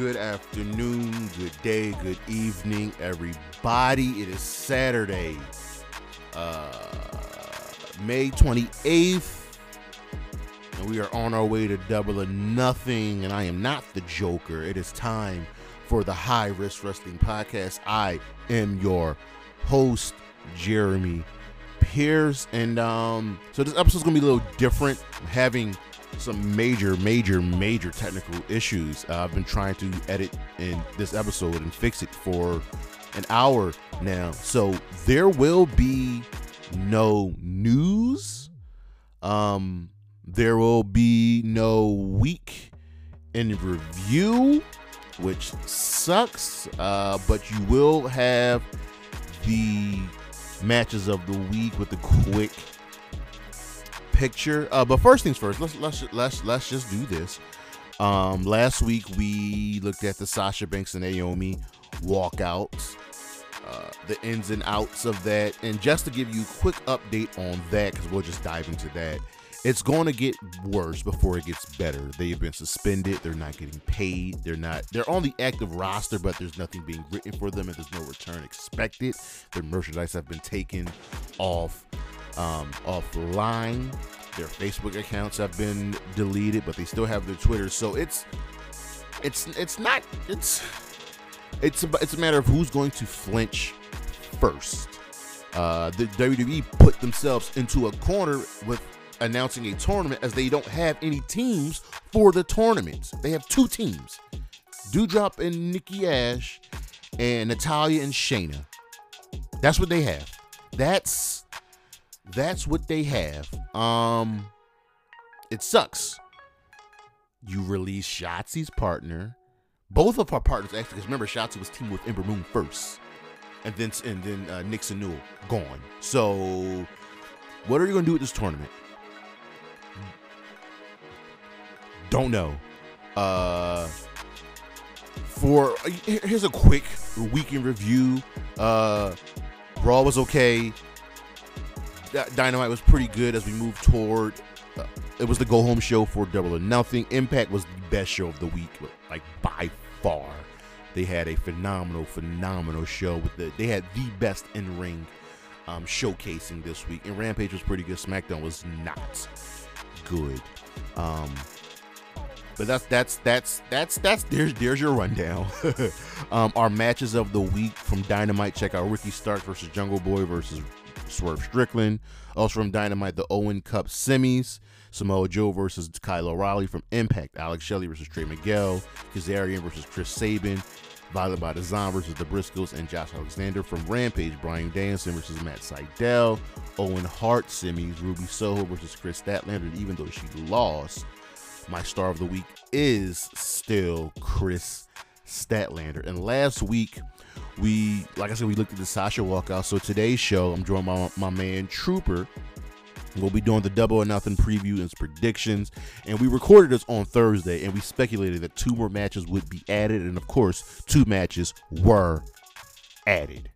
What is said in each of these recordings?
Good afternoon, good day, good evening, everybody. It is Saturday, uh, May 28th, and we are on our way to double or nothing. And I am not the Joker. It is time for the High Risk Wrestling Podcast. I am your host, Jeremy Pierce, and um, so this episode's gonna be a little different. I'm having some major, major, major technical issues. Uh, I've been trying to edit in this episode and fix it for an hour now. So there will be no news. Um, there will be no week in review, which sucks. Uh, but you will have the matches of the week with the quick picture. Uh, but first things first, let's let's let's let's just do this. Um, last week we looked at the Sasha Banks and Naomi walkouts, uh, the ins and outs of that, and just to give you a quick update on that, because we'll just dive into that. It's going to get worse before it gets better. They have been suspended. They're not getting paid. They're not. They're on the active roster, but there's nothing being written for them, and there's no return expected. Their merchandise have been taken off um, offline. Their Facebook accounts have been deleted, but they still have their Twitter. So it's it's it's not it's it's a, it's a matter of who's going to flinch first. Uh, the WWE put themselves into a corner with announcing a tournament as they don't have any teams for the tournament. They have two teams: Doudrop and Nikki Ash, and Natalya and Shayna. That's what they have. That's that's what they have. Um, it sucks. You release Shotzi's partner. Both of our partners actually, because remember, Shotzi was teamed with Ember Moon first, and then and then uh, Nixon Newell gone. So, what are you gonna do with this tournament? Don't know. Uh, for here's a quick weekend review. Uh, Raw was okay. Dynamite was pretty good as we moved toward. Uh, it was the go home show for Double or Nothing. Impact was the best show of the week, like by far. They had a phenomenal, phenomenal show with the. They had the best in ring um, showcasing this week, and Rampage was pretty good. SmackDown was not good. Um, but that's that's that's that's that's there's there's your rundown. um, our matches of the week from Dynamite. Check out Ricky Stark versus Jungle Boy versus Swerve Strickland. Also from Dynamite, the Owen Cup semis. Samoa Joe versus Kyle O'Reilly from Impact. Alex Shelley versus Trey Miguel. Kazarian versus Chris Sabin. Violent by Design versus the Briscoes and Josh Alexander from Rampage. Bryan Danielson versus Matt Sydal. Owen Hart semis. Ruby Soho versus Kris Statlander. Even though she lost, my star of the week is still Kris Statlander. And last week, we, like I said, we looked at the Sasha walkout. So today's show, I'm joined by my, man Trooper. We'll be doing the double or nothing preview and predictions. And we recorded this on Thursday and we speculated that two more matches would be added. And of course, two matches were added.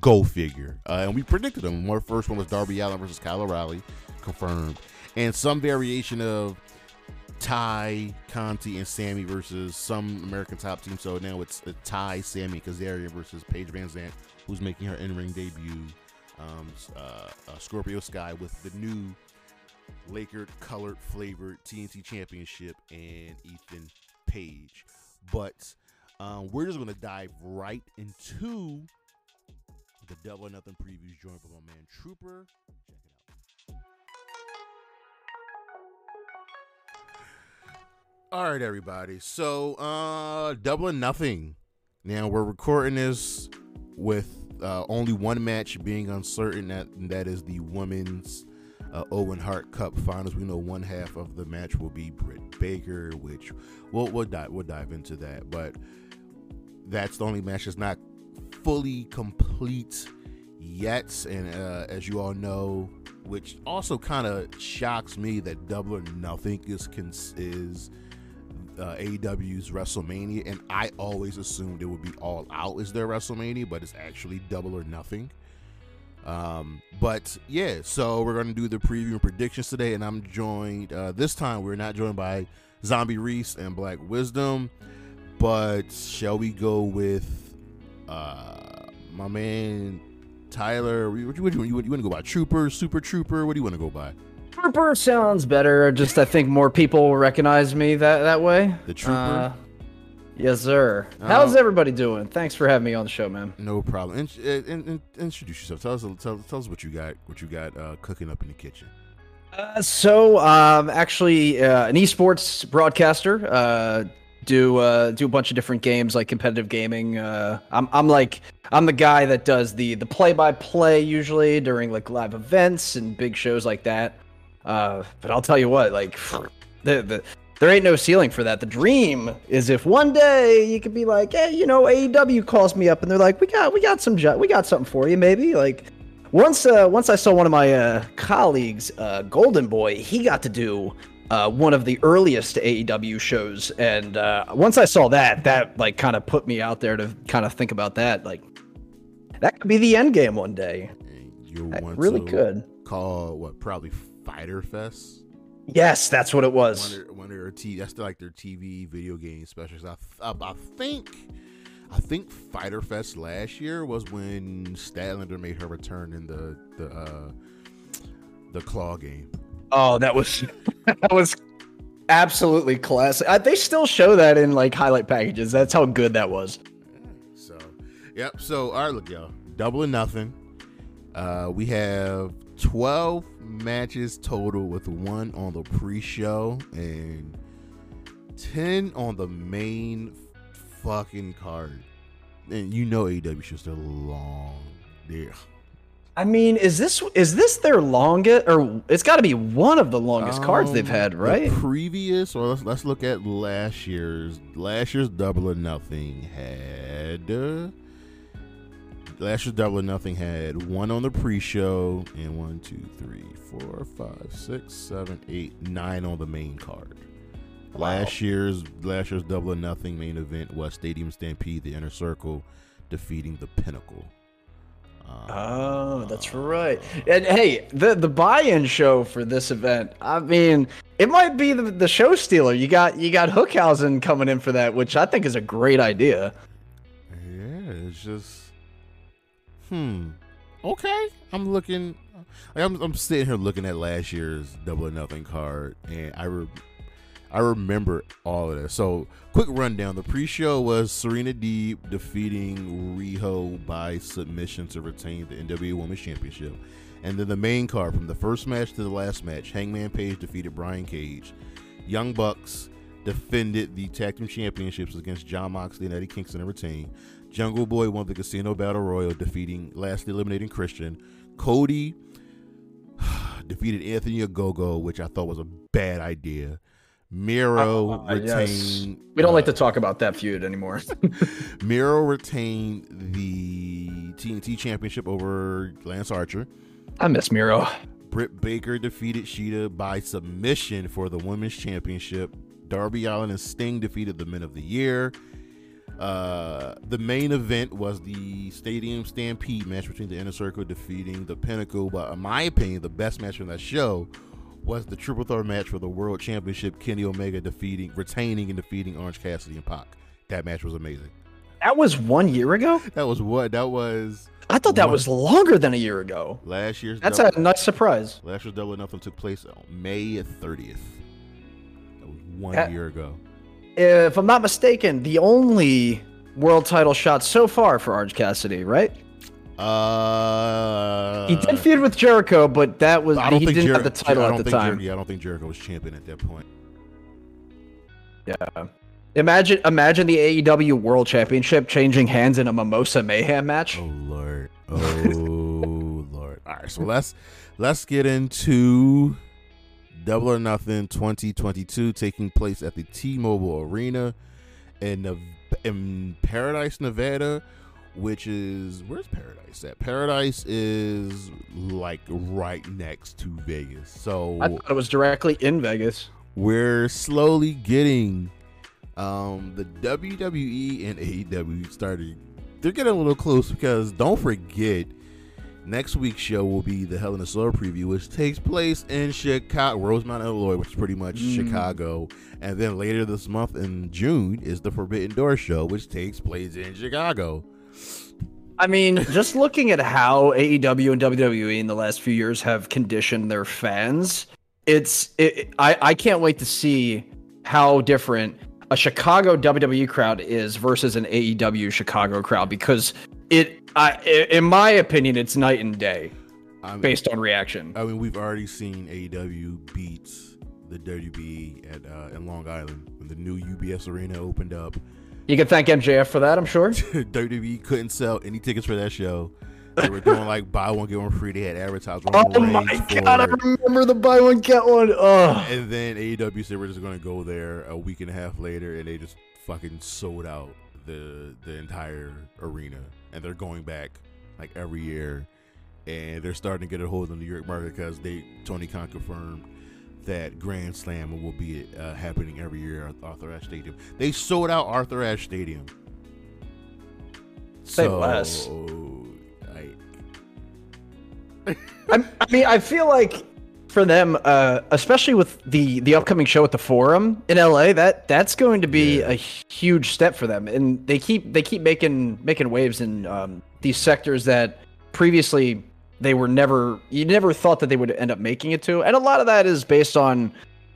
Go figure. Uh, and we predicted them. Our first one was Darby Allin versus Kyle O'Reilly, confirmed. And some variation of Tay, Conti, and Sammy versus some American top team. So now it's a Tay, Sammy, Kazarian versus Paige VanZant, who's making her in-ring debut. Um, uh, uh, Scorpio Sky with the new Laker colored flavored TNT Championship and Ethan Page. But um, we're just to dive right into the Double or Nothing previews joined by my man Trooper. All right, everybody. So, uh, double or nothing. Now we're recording this with uh, only one match being uncertain. That that is the women's uh, Owen Hart Cup Finals. We know one half of the match will be Britt Baker, which we'll we'll dive we'll dive into that. But that's the only match that's not fully complete yet. And uh, as you all know, which also kind of shocks me that Double or Nothing is is uh, AEW's WrestleMania, and I always assumed it would be All Out is their WrestleMania, but it's actually Double or Nothing. Um, but yeah, so we're gonna do the preview and predictions today, and I'm joined uh, this time. We're not joined by Zombie Reese and Black Wisdom, but shall we go with uh my man Tyler? What, what, you, you want to go by? Trooper, Super Trooper? What do you want to go by? Trooper sounds better. Just I think more people will recognize me that that way. The Trooper. Uh, yes, sir. How's Uh, everybody doing? Thanks for having me on the show, man. No problem. In, in, in, introduce yourself. Tell us, tell, tell us what you got, what you got uh, cooking up in the kitchen. Uh, so, um, actually, uh, an esports broadcaster. Uh, do uh, do a bunch of different games like competitive gaming. Uh, I'm I'm like I'm the guy that does the the play by play usually during like live events and big shows like that. Uh, but I'll tell you what, like the the there ain't no ceiling for that. The dream is if one day you could be like, hey, you know, AEW calls me up and they're like, we got we got some jo- we got something for you, maybe like. Once, uh, once I saw one of my uh, colleagues, uh, Golden Boy, he got to do uh, one of the earliest AEW shows, and uh, once I saw that, that like kind of put me out there to kind of think about that. Like, that could be the end game one day. You really to could. call what probably Fighter Fest. Yes, that's what it was. One of, one of their t- that's like their TV video game specials. I, I, I think I think Fighter Fest last year was when Statlander made her return in the the uh, the claw game. Oh, that was that was absolutely classic. Uh, they still show that in like highlight packages. That's how good that was. So, yep. So, all right, look, y'all. Double or nothing. Uh, we have 12 matches total with one on the pre show and 10 on the main fucking card. And you know AEW shows they're long. They're, I mean, is this is this their longest or it's got to be one of the longest cards they've Um, had, the right? previous, or let's let's look at last year's. Last year's Double or Nothing had. Uh, last year's Double or Nothing had one on the pre-show and one, two, three, four, five, six, seven, eight, nine on the main card. Last year's last year's Double or Nothing main event was Stadium Stampede, the Inner Circle, defeating the Pinnacle. Oh, that's right. And hey, the the buy-in show for this event, I mean, it might be the, the show stealer. You got you got Hookhausen coming in for that, which I think is a great idea. Yeah, it's just, hmm. Okay, I'm looking. Like I'm, I'm sitting here looking at last year's Double or Nothing card, and I, re- I remember all of this. So, quick rundown: the pre-show was Serena Deeb defeating Riho by submission to retain the NWA Women's Championship, and then the main card from the first match to the last match, Hangman Page defeated Brian Cage, Young Bucks defended the tag team championships against John Moxley and Eddie Kingston and retained. Jungle Boy won the Casino Battle Royal, defeating lastly eliminating Christian. Cody defeated Anthony Ogogo, which I thought was a bad idea. Miro Uh, yes. retained. We don't like uh, to talk about that feud anymore. Miro retained the TNT Championship over Lance Archer. I miss Miro. Britt Baker defeated Shida by submission for the Women's Championship. Darby Allin and Sting defeated the Men of the Year. Uh, the main event was the Stadium Stampede match between the Inner Circle defeating the Pinnacle. But in my opinion, the best match from that show was the Triple Threat match for the World Championship. Kenny Omega defeating, retaining, and defeating Orange Cassidy and Pac. That match was amazing. That was one year ago. That was what that was I thought that What? was longer than a year ago. last year's. That's Double- a nice surprise. Last year's Double Nothing took place on May 30th. That was one Uh, year ago. If I'm not mistaken, the only world title shot so far for Orange Cassidy, right? Uh, He did feud with Jericho, but that was I don't he think didn't Jer- have the title I at don't the think Jer- time. yeah, I don't think Jericho was champion at that point. Yeah. Imagine imagine the AEW World Championship changing hands in a Mimosa Mayhem match. Oh lord. Oh lord. All right, so let's let's get into Double or Nothing 2022 taking place at the T-Mobile Arena in in Paradise, Nevada, which is where's Paradise at? Paradise is like right next to Vegas. So I thought it was directly in Vegas. we're slowly getting um the WWE and AEW started they're getting a little close because don't forget Next week's show will be the Hell in a Cell preview, which takes place in Chicago, Rosemont, Illinois, which is pretty much Mm. Chicago. And then later this month in June is the Forbidden Door show, which takes place in Chicago. I mean, just looking at how AEW and WWE in the last few years have conditioned their fans, it's it, I I can't wait to see how different a Chicago WWE crowd is versus an AEW Chicago crowd because it I in my opinion it's night and day I mean, based on reaction. I mean, we've already seen AEW beats the WWE at uh, in Long Island when the new UBS Arena opened up. You can thank MJF for that, I'm sure. WWE couldn't sell any tickets for that show. They were doing like buy one get one free. They had advertised Oh my god, I remember the buy one get one. Oh, And then AEW said we're just gonna go there a week and a half later, and they just fucking sold out the the entire arena, and they're going back like every year, and they're starting to get a hold of the New York market because they Tony Khan confirmed that Grand Slam will be uh, happening every year at Arthur Ashe Stadium. They sold out Arthur Ashe Stadium. Say so, less. I, I mean, I feel like for them, uh, especially with the the upcoming show at the Forum in LA, that that's going to be Yeah. a huge step for them. And they keep they keep making making waves in um, these sectors that previously they were never you never thought that they would end up making it to. And a lot of that is based on.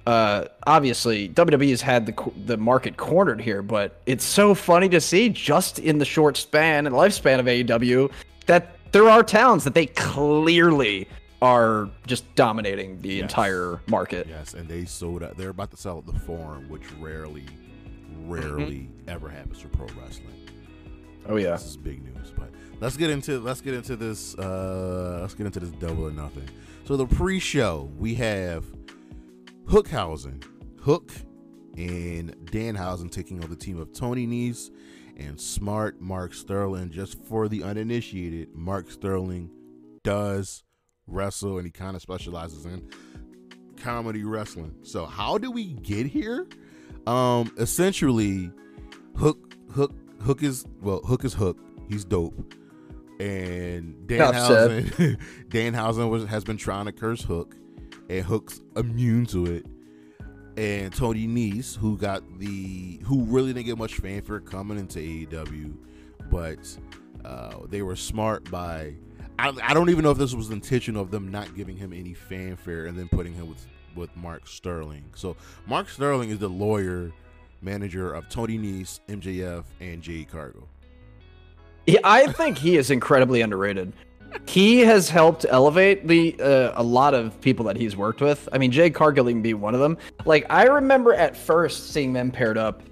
Uh, obviously, WWE has had the the market cornered here, but it's so funny to see just in the short span and lifespan of AEW that there are towns that they clearly are just dominating the Yes. entire market. Yes, and they sold out. They're about to sell at the Forum, which rarely, rarely ever happens for pro wrestling. Oh yeah. This is big news. But let's get into let's get into this. Uh, let's get into this double or nothing. So the pre-show we have Hookhausen, Hook, and Danhausen taking on the team of Tony Nese and Smart Mark Sterling. Just for the uninitiated, Mark Sterling does wrestle, and he kind of specializes in comedy wrestling. So how do we get here? Um, essentially, Hook, Hook, Hook is well, Hook is Hook. He's dope. And Danhausen, Danhausen was has been trying to curse Hook, and Hook's immune to it. And Tony Nese, who got the, who really didn't get much fanfare coming into AEW, but uh, they were smart by. I, I don't even know if this was the intention of them not giving him any fanfare and then putting him with with Mark Sterling. So Mark Sterling is the lawyer manager of Tony Nese, MJF, and Jade Cargill. Yeah, I think he is incredibly underrated. He has helped elevate the uh, a lot of people that he's worked with. I mean, Jay Cargill can be one of them. Like I remember at first seeing them paired up,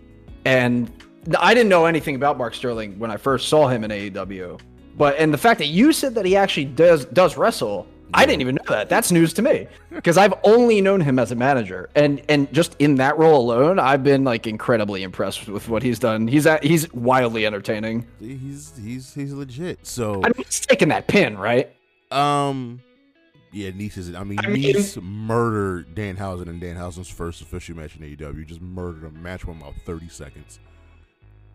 and I didn't know anything about Mark Sterling when I first saw him in AEW. But and the fact that you said that he actually does does wrestle, I didn't even know that. That's news to me because I've only known him as a manager, and and just in that role alone, I've been like incredibly impressed with what he's done. He's at, he's wildly entertaining. He's he's he's legit. So I mean, he's taking that pin, right? um, yeah, Nese is. I mean, I mean- Nese murdered Danhausen in Danhausen's first official match in AEW. Just murdered him. Match went about thirty seconds.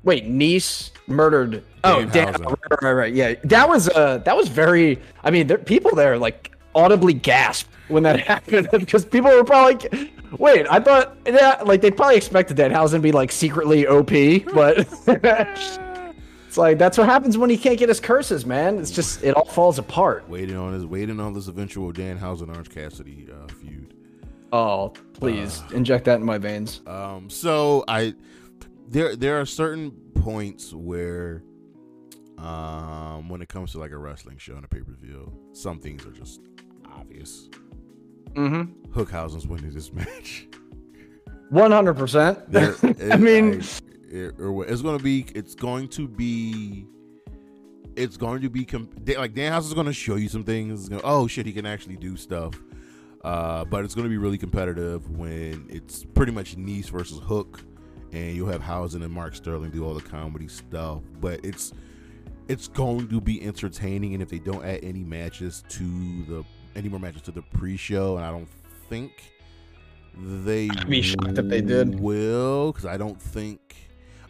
Wait, Nese murdered. Oh, Dan, right, right, right. Yeah, that was uh, that was very. I mean, there, people there like audibly gasped when that happened because people were probably like, "Wait, I thought yeah." Like they probably expected Danhausen to be like secretly OP, but it's like that's what happens when he can't get his curses, man. It's just it all falls apart. Waiting on his waiting on this eventual Dan Danhausen Orange Cassidy uh, feud. Oh, please inject that in my veins. Um, so I there there are certain points where um when it comes to like a wrestling show and a pay per view, some things are just obvious. Mm-hmm. Hookhausen's winning this match. One hundred percent. I mean, it- it's going to be it's going to be it's going to be comp- like Dan House is going to show you some things. Gonna- oh shit, he can actually do stuff. Uh, but it's going to be really competitive when it's pretty much Nese versus Hook, and you'll have Hausen and Mark Sterling do all the comedy stuff. But it's it's going to be entertaining, and if they don't add any matches to the any more matches to the pre-show, and I don't think they I'd be shocked if they did. will because I don't think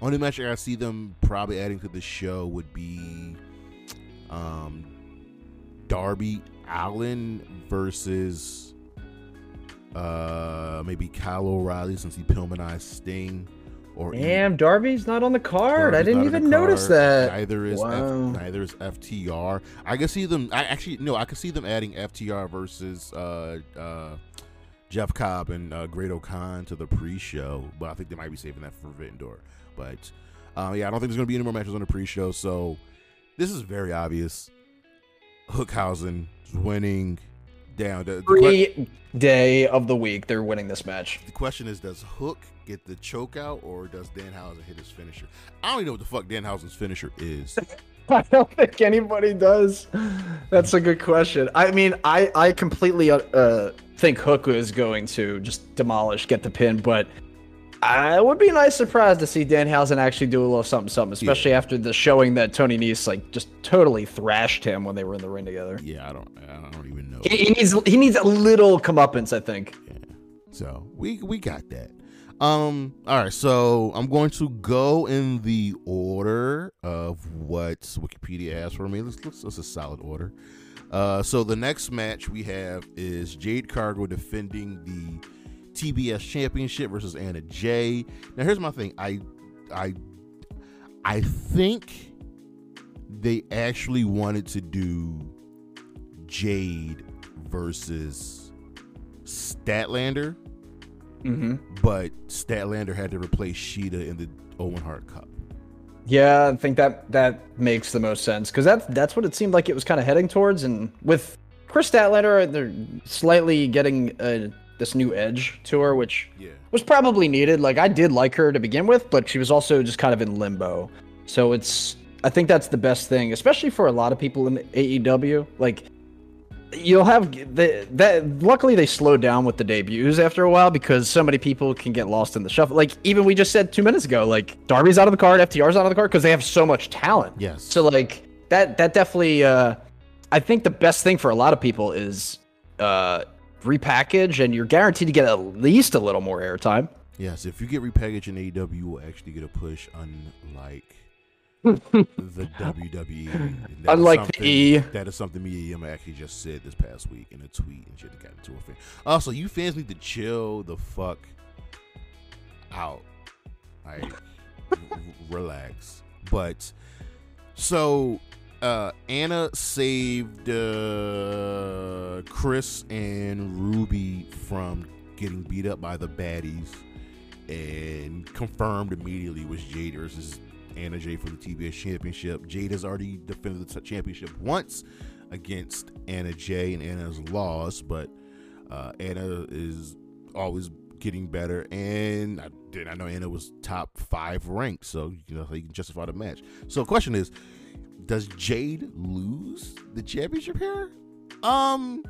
only match I see them probably adding to the show would be um Darby Allin versus uh maybe Kyle O'Reilly since he Pillmanized Sting. Or Damn, Darby's not on the card. I didn't even notice that. Neither is Wow. F, neither is FTR. I can see them. I actually no. I can see them adding FTR versus uh, uh, Jeff Cobb and uh, Great O'Khan to the pre-show, but I think they might be saving that for Forbidden Door. But uh, yeah, I don't think there's going to be any more matches on the pre-show. So this is very obvious. Hookhausen is winning. Down. The, the, que- Every day of the week, they're winning this match. the question is, does Hook get the choke out, or does Danhausen hit his finisher? I don't even know what the fuck Danhausen's finisher is. I don't think anybody does. That's a good question. I mean, I I completely uh, uh, think Hook is going to just demolish, get the pin, but I would be a nice surprise to see Danhausen actually do a little something, something, especially after the showing that Tony Nese like just totally thrashed him when they were in the ring together. Yeah, I don't. I don't even know. He, he needs he needs a little comeuppance, I think. Yeah. So we we got that. Um. All right. So I'm going to go in the order of what Wikipedia has for me. Let's let's, let's a solid order. Uh. So the next match we have is Jade Cargill defending the TBS Championship versus Anna Jay. Now here's my thing. I I I think they actually wanted to do Jade versus Statlander Mm-hmm. but Statlander had to replace Shida in the Owen Hart Cup. Yeah, I think that that makes the most sense because that's that's what it seemed like it was kind of heading towards. And with Kris Statlander, they're slightly getting uh, this new edge to her, which Yeah. was probably needed. Like I did like her to begin with, but she was also just kind of in limbo. So it's I think that's the best thing, especially for a lot of people in AEW. Like you'll have the, that. Luckily, they slowed down with the debuts after a while because so many people can get lost in the shuffle. Like even we just said two minutes ago, like Darby's out of the card, FTR's out of the card because they have so much talent. Yes. So like that that definitely uh I think the best thing for a lot of people is uh repackage and you're guaranteed to get at least a little more airtime. Yes, if you get repackaged in AEW, you will actually get a push, unlike the WWE. And that is Unlike the E. That is something me and Yama actually just said this past week in a tweet and shit that got into a fan. Also, you fans need to chill the fuck out. Like, r- relax. But so uh Anna saved uh Kris and Ruby from getting beat up by the baddies and confirmed immediately was Jade versus Anna Jay for the TBS championship. Jade has already defended the championship once against Anna Jay and Anna's lost, but uh Anna is always getting better and I did I know Anna was top five ranked, so you know you can justify the match. So question is, does Jade lose the championship here? Um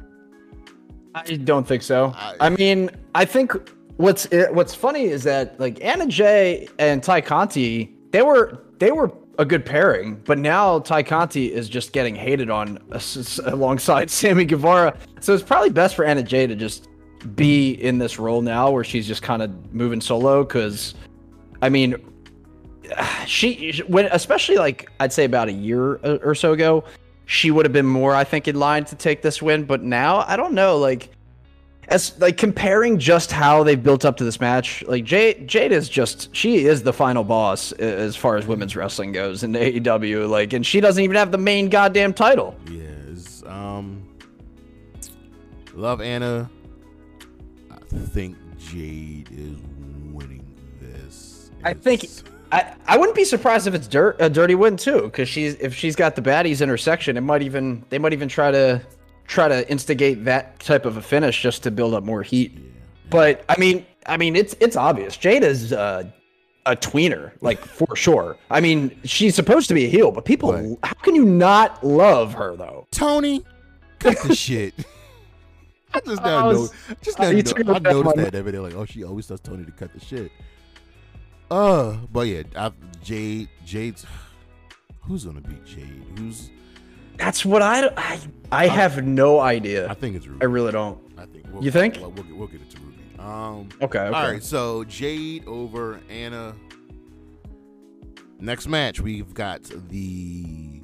I don't think so. I- I mean, I think what's what's funny is that like Anna Jay and Tay Conti, they were they were a good pairing, but now Tay Conti is just getting hated on alongside Sammy Guevara. So it's probably best for Anna Jay to just be in this role now where she's just kind of moving solo cuz I mean she when especially like I'd say about a year or or so ago, she would have been more I think in line to take this win, but now I don't know like as like comparing just how they've built up to this match, like Jade Jade is just she is the final boss as far as women's wrestling goes in AEW like and she doesn't even have the main goddamn title. Yes. Um. Love Anna. I think Jade is winning this. I think It's- I, I wouldn't be surprised if it's dirt, a dirty win too, because she's if she's got the baddies in her section, it might even they might even try to try to instigate that type of a finish just to build up more heat. Yeah. But I mean, I mean, it's it's obvious. Jade is uh, a tweener, like for sure. I mean, she's supposed to be a heel, but people, Right. how can you not love her though? Tony, cut the shit. I just now I know, was- just uh, now you know, I it noticed that every day. Like, oh, she always tells Tony to cut the shit. Uh, but yeah, I, Jade, Jade's. Who's gonna beat Jade? Who's? That's what I I, I have no idea. I think it's Ruby. I really don't. I think. We'll, You think? We'll, we'll, get, we'll get it to Ruby. Um. Okay. okay. All right, so Jade over Anna. Next match, we've got the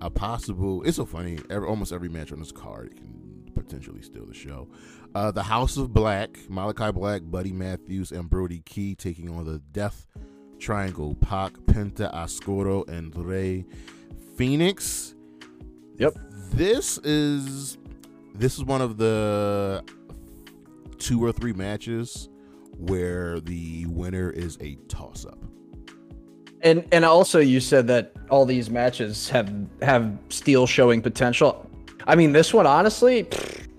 a possible. It's so funny. Every, almost every match on this card can potentially steal the show. Uh, the House of Black, Malachi Black, Buddy Matthews, and Brody King taking on the Death Triangle, Pac, Penta, Oscuro, and Rey Fenix. Yep. This is this is one of the two or three matches where the winner is a toss up. And and also you said that all these matches have have steel showing potential. I mean, this one honestly,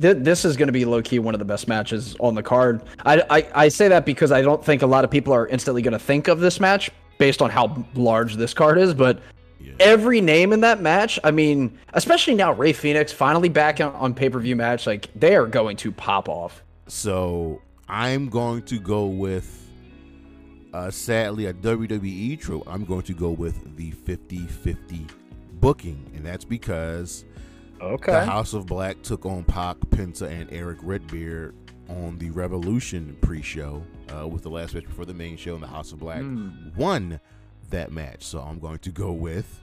th- this is going to be low key one of the best matches on the card. I, I I say that because I don't think a lot of people are instantly going to think of this match based on how large this card is, but yeah. every name in that match, I mean, especially now Rey Fenix finally back on, on pay per view match, like they are going to pop off. So I'm going to go with uh, sadly a WWE trope. I'm going to go with the 50-50 booking, and that's because okay. the House of Black took on Pac, Penta, and Eric Redbeard on the Revolution pre-show uh, with the last match before the main show, and the House of Black mm. won that match. So I'm going to go with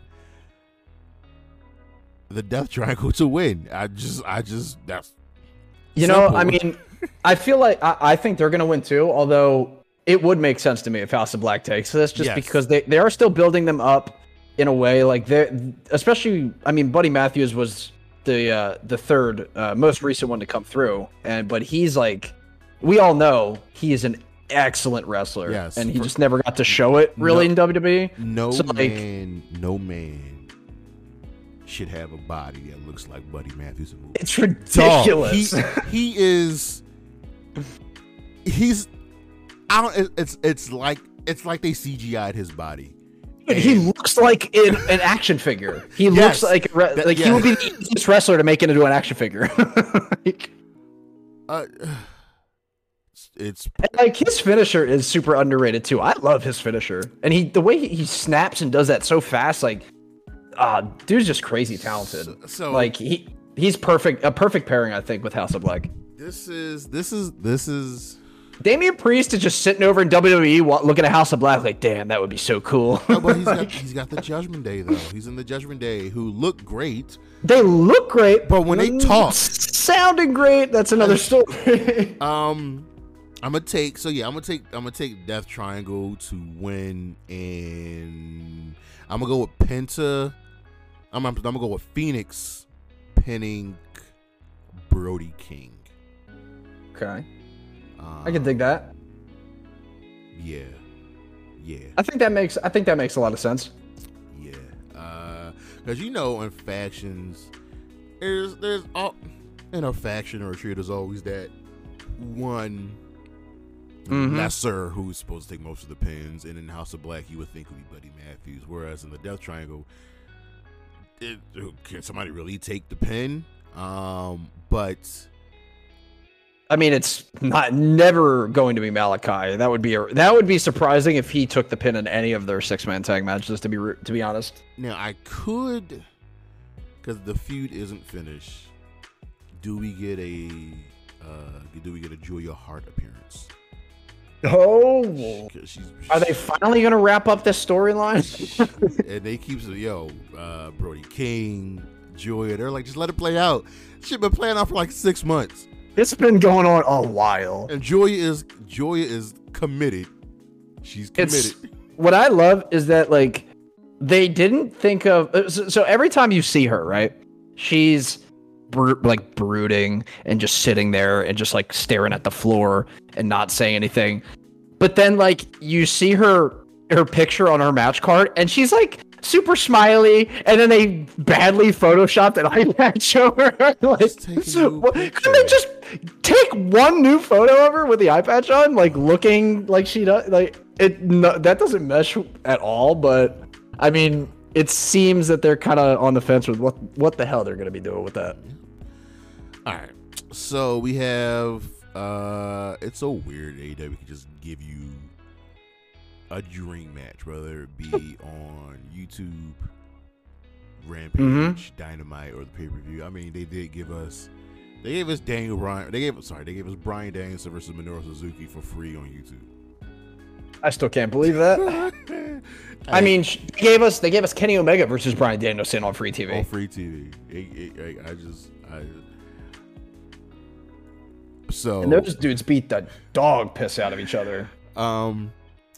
the Death Triangle to win. I just, I just that's. You simple. know, I mean, I feel like I, I think they're going to win too. Although it would make sense to me if House of Black takes this, just yes. because they they are still building them up in a way. Like they're especially. I mean, Buddy Matthews was the uh, the third uh, most recent one to come through, and but he's like, we all know he is an excellent wrestler. Yes, and he for, just never got to show it really no, in WWE. No so, man, like, no man should have a body that looks like Buddy Matthews. It's ridiculous. Dog, he, he is he's I don't it's it's like it's like they CGI'd his body. Dude, he looks like an, an action figure. He yes, looks like re- that, like yeah. he would be the easiest wrestler to make into an action figure. like, uh, it's like his finisher is super underrated too. I love his finisher, and he the way he, he snaps and does that so fast, like, ah, uh, dude's just crazy talented. So, so like he he's perfect, a perfect pairing, I think, with House of Black. This is this is this is Damian Priest is just sitting over in WWE looking at House of Black like, damn, that would be so cool. oh, but he's got, he's got the Judgment Day though. He's in the Judgment Day, who look great. They look great, but when they talk, sounding great. That's another story. um, I'm gonna take. So yeah, I'm gonna take. I'm gonna take Death Triangle to win, and I'm gonna go with Penta. I'm, I'm, I'm gonna go with Fenix pinning Brody King. Okay. I can dig that. Yeah, yeah. I think that makes I think that makes a lot of sense. Yeah, because uh, you know, in factions, there's there's all in a faction or a trio, there's always that one mm-hmm. lesser who's supposed to take most of the pins, and in House of Black, you would think would be Buddy Matthews, whereas in the Death Triangle, it, can somebody really take the pin? Um, but I mean, it's not never going to be Malachi. That would be a, that would be surprising if he took the pin in any of their six man tag matches. To be to be honest. Now I could, because the feud isn't finished. Do we get a uh, do we get a Julia Hart appearance? Oh, she's, she's, are they finally going to wrap up this storyline? and they keep saying, "Yo, uh, Brody King, Julia." They're like, just let it play out. Shit been playing out for like six months. It's been going on a while. And Julia is Julia is committed. She's committed. It's, what I love is that like they didn't think of uh, so, so every time you see her, right? She's br- like brooding and just sitting there and just like staring at the floor and not saying anything. But then like you see her her picture on her match card and she's like super smiley, and then they badly photoshopped an eye patch over her. like, couldn't they just take one new photo of her with the eye patch on, like looking like she does? Like it, no, that doesn't mesh at all. But I mean, it seems that they're kind of on the fence with what what the hell they're going to be doing with that. All right, so we have. uh It's so weird. AEW can just give you a dream match, whether it be on YouTube, Rampage, mm-hmm. Dynamite, or the pay per view. I mean, they did give us. They gave us Daniel Bryan. They gave sorry. They gave us Bryan Danielson versus Minoru Suzuki for free on YouTube. I still can't believe that. I mean, they gave us they gave us Kenny Omega versus Bryan Danielson on free TV. on free TV. It- it- I, I just I. So and those dudes beat the dog piss out of each other. Um,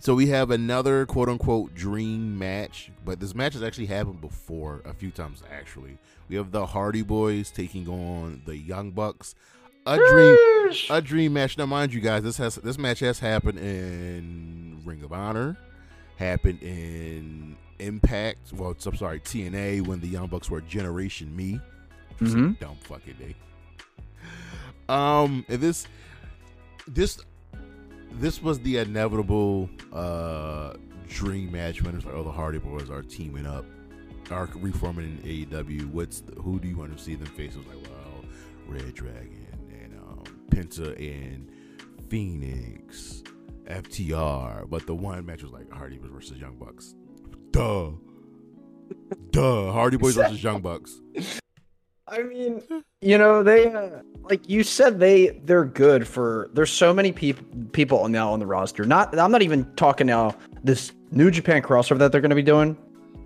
so we have another quote unquote dream match, but this match has actually happened before a few times. Actually, we have the Hardy Boys taking on the Young Bucks. A dream, a dream match. Now, mind you, guys, this has this match has happened in Ring of Honor, happened in Impact. Well, I'm sorry, TNA when the Young Bucks were Generation Me. Mhm. dumb fucking day. Um, and this, this this was the inevitable uh dream match when it's like, oh, the Hardy Boys are teaming up, are reforming in AEW. What's the, who do you want to see them face? It was like, well, Red Dragon and um, Penta and Fenix, FTR. But the one match was like Hardy Boys versus Young Bucks. Duh, duh. Hardy Boys versus Young Bucks. I mean, you know, they uh, like you said they they're good for. There's so many people people now on the roster. Not I'm not even talking now this New Japan crossover that they're going to be doing,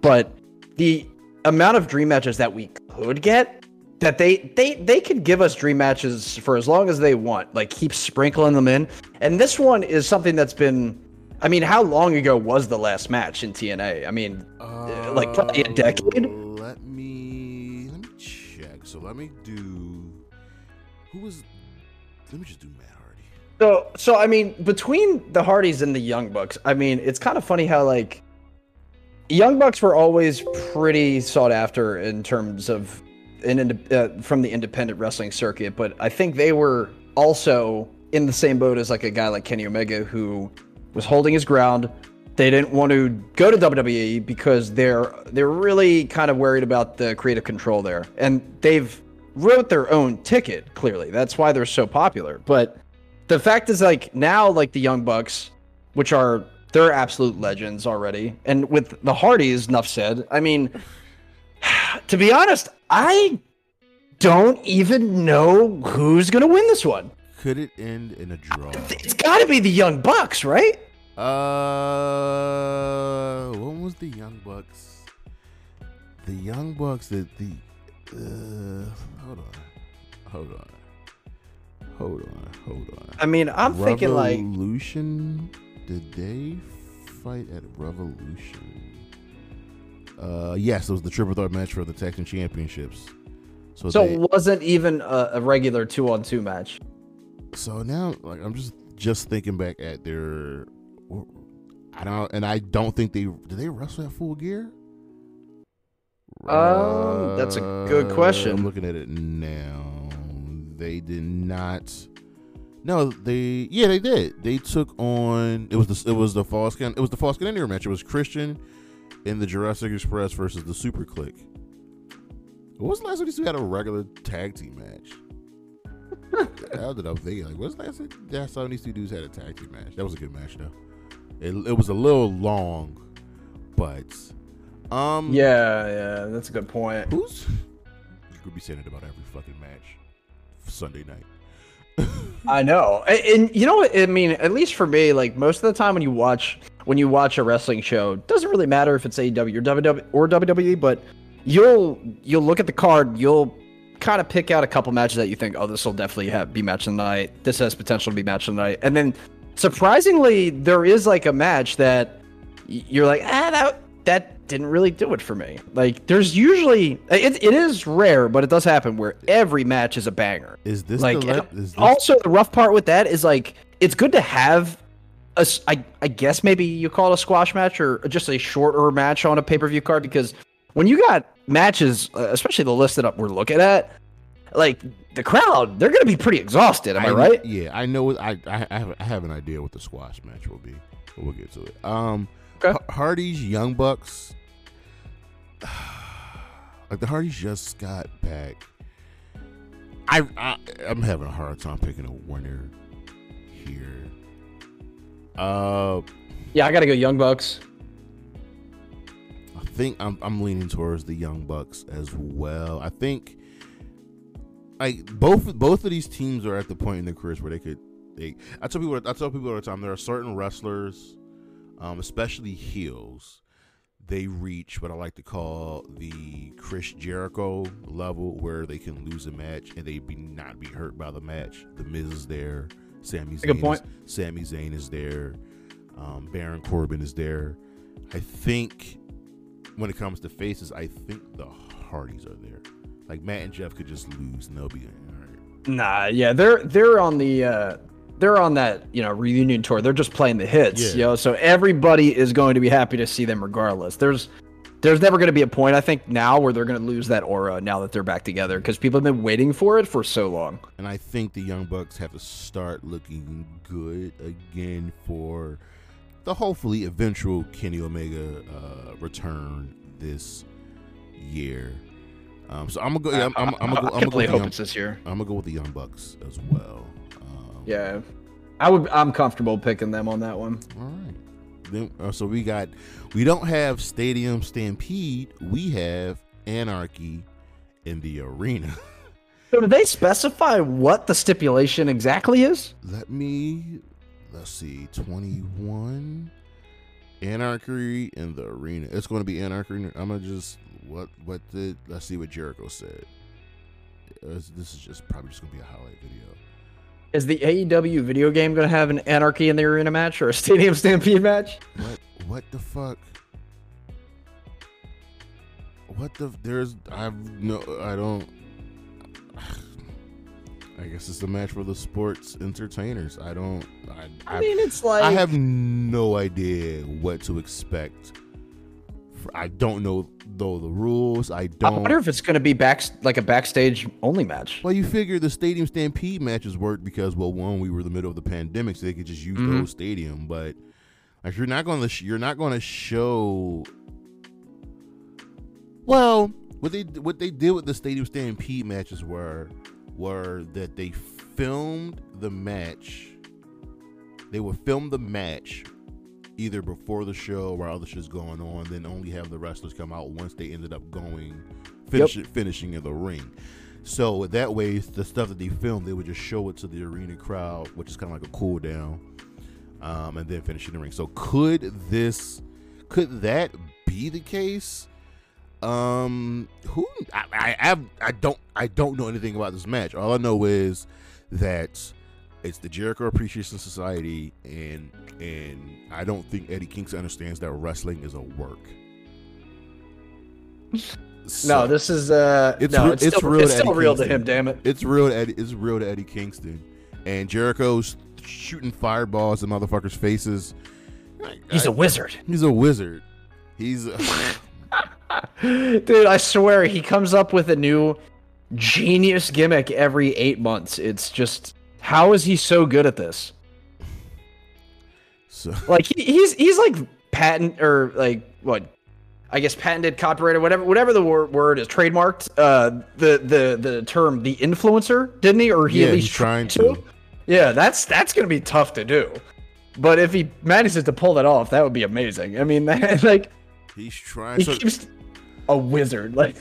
but the amount of dream matches that we could get that they they they could give us dream matches for as long as they want. Like keep sprinkling them in. And this one is something that's been. I mean, how long ago was the last match in TNA? I mean, Uh, like probably a decade? Let me do. Who was? Let me just do Matt Hardy. So, so I mean, between the Hardys and the Young Bucks, I mean, it's kind of funny how like Young Bucks were always pretty sought after in terms of in uh, from the independent wrestling circuit, but I think they were also in the same boat as like a guy like Kenny Omega who was holding his ground. They didn't want to go to WWE because they're they're really kind of worried about the creative control there, and they've wrote their own ticket. Clearly, that's why they're so popular. But the fact is, like now, like the Young Bucks, which are they're absolute legends already, and with the Hardys, enough said. I mean, to be honest, I don't even know who's gonna win this one. Could it end in a draw? It's got to be the Young Bucks, right? Uh, when was the Young Bucks? The Young Bucks that the. Uh, hold on, hold on, hold on, hold on. I mean, I'm thinking like Revolution. Did they fight at Revolution? Uh, yes, it was the triple threat match for the Texan Championships. So, so they, it wasn't even a, a regular two on two match. so now, like, I'm just just thinking back at their. I don't, and I don't think they did they wrestle at full gear. Um, that's a good Uh, question. I'm looking at it now. They did not. No, they yeah they did. They took on it was the it was the false it was the falls count anywhere match. It was Christian in the Jurassic Express versus the SuperKliq. When was the last time these two had a regular tag team match? How did I think like what's the last time these two dudes had a tag team match? That was a good match though. It, it was a little long, but um Yeah, yeah, that's a good point. Who's you could be saying it about every fucking match Sunday night. I know, and, and you know what? I mean, at least for me, like most of the time when you watch when you watch a wrestling show, it doesn't really matter if it's AEW or WWE or WWE, but you'll you'll look at the card, you'll kind of pick out a couple matches that you think, oh, this will definitely have be match of the night. This has potential to be match of the night, and then surprisingly, there is like a match that you're like, ah, that that didn't really do it for me. Like, there's usually it, it is rare, but it does happen where every match is a banger. Is this Like, the le- is this, also the rough part with that is like it's good to have a I, I guess maybe you call it a squash match or just a shorter match on a pay-per-view card because when you got matches uh, especially the list that we're looking at like the crowd they're gonna be pretty exhausted am i, right Yeah, I know. I, I I have I have an idea what the squash match will be. But we'll get to it. Um, Okay. Har- Hardy's Young Bucks. Like the Hardys just got back. I, I I'm having a hard time picking a winner here. Uh, yeah i gotta go young bucks I think I'm I'm leaning towards the Young Bucks as well. I think like both both of these teams are at the point in their careers where they could they I tell people I tell people all the time there are certain wrestlers um, especially heels, they reach what I like to call the Chris Jericho level, where they can lose a match and they be not be hurt by the match. The Miz is there, Sami Good point. Is, Sami Zayn is there, um, Baron Corbin is there. I think when it comes to faces, I think the Hardys are there. Like Matt and Jeff could just lose and they'll be right. Nah, yeah, they're they're on the uh they're on that, you know, reunion tour. They're just playing the hits, Yeah. you know. So everybody is going to be happy to see them regardless. There's there's never going to be a point I think now where they're going to lose that aura now that they're back together because people have been waiting for it for so long. And I think the Young Bucks have to start looking good again for the hopefully eventual Kenny Omega uh, return this year. Um, so I'm gonna go. Yeah, I'm, I'm, I'm gonna go. I'm gonna go, with the young, this year. I'm gonna go with the Young Bucks as well. Um, Yeah, I would. I'm comfortable picking them on that one. All right. Then, uh, so we got. We don't have Stadium Stampede. We have Anarchy in the arena. So, do they specify what the stipulation exactly is? Let me let's see, twenty one. Anarchy in the arena. It's going to be anarchy. I'm gonna just what what did let's see what Jericho said. Uh, This is just probably just gonna be a highlight video. Is the AEW video game to have an Anarchy in the Arena match or a Stadium Stampede match? What what the fuck? What the there's I've no I don't I guess it's a match for the sports entertainers. I don't I I, mean, it's like I have no idea what to expect. I don't know though the rules. I don't I wonder if it's going to be back like a backstage only match. well, you figure the Stadium Stampede matches worked because, well, one, we were in the middle of the pandemic, so they could just use Mhm. those stadium. But like, you're not going to, sh- you're not going to show. Well, what they what they did with the Stadium Stampede matches were were that they filmed the match. They would film the match either before the show while other shit's going on, then only have the wrestlers come out once they ended up going finish finishing in the ring. So that way, the stuff that they filmed, they would just show it to the arena crowd, which is kind of like a cool down, um, and then finish in the ring. So could this, could that be the case? Um, who I, I have I don't I don't know anything about this match. All I know is that it's the Jericho Appreciation Society, and and I don't think Eddie Kingston understands that wrestling is a work. no, this is uh, It's no, it's, it's still, real it's to still Eddie real to him. Damn it. it's real to Eddie. It's real to Eddie Kingston, and Jericho's shooting fireballs in motherfuckers' faces. He's a wizard, he's a wizard. He's a, dude. I swear he comes up with a new genius gimmick every eight months. It's just how is he so good at this? so Like he, he's he's like patent or like what? I guess patented, copyrighted, whatever whatever the word, word is, trademarked. Uh, the the the term the influencer, didn't he? Or he yeah, at he's least trying tried to. Yeah, that's that's gonna be tough to do. But if he manages to pull that off, that would be amazing. I mean, like He's trying. he So, keeps a wizard. Like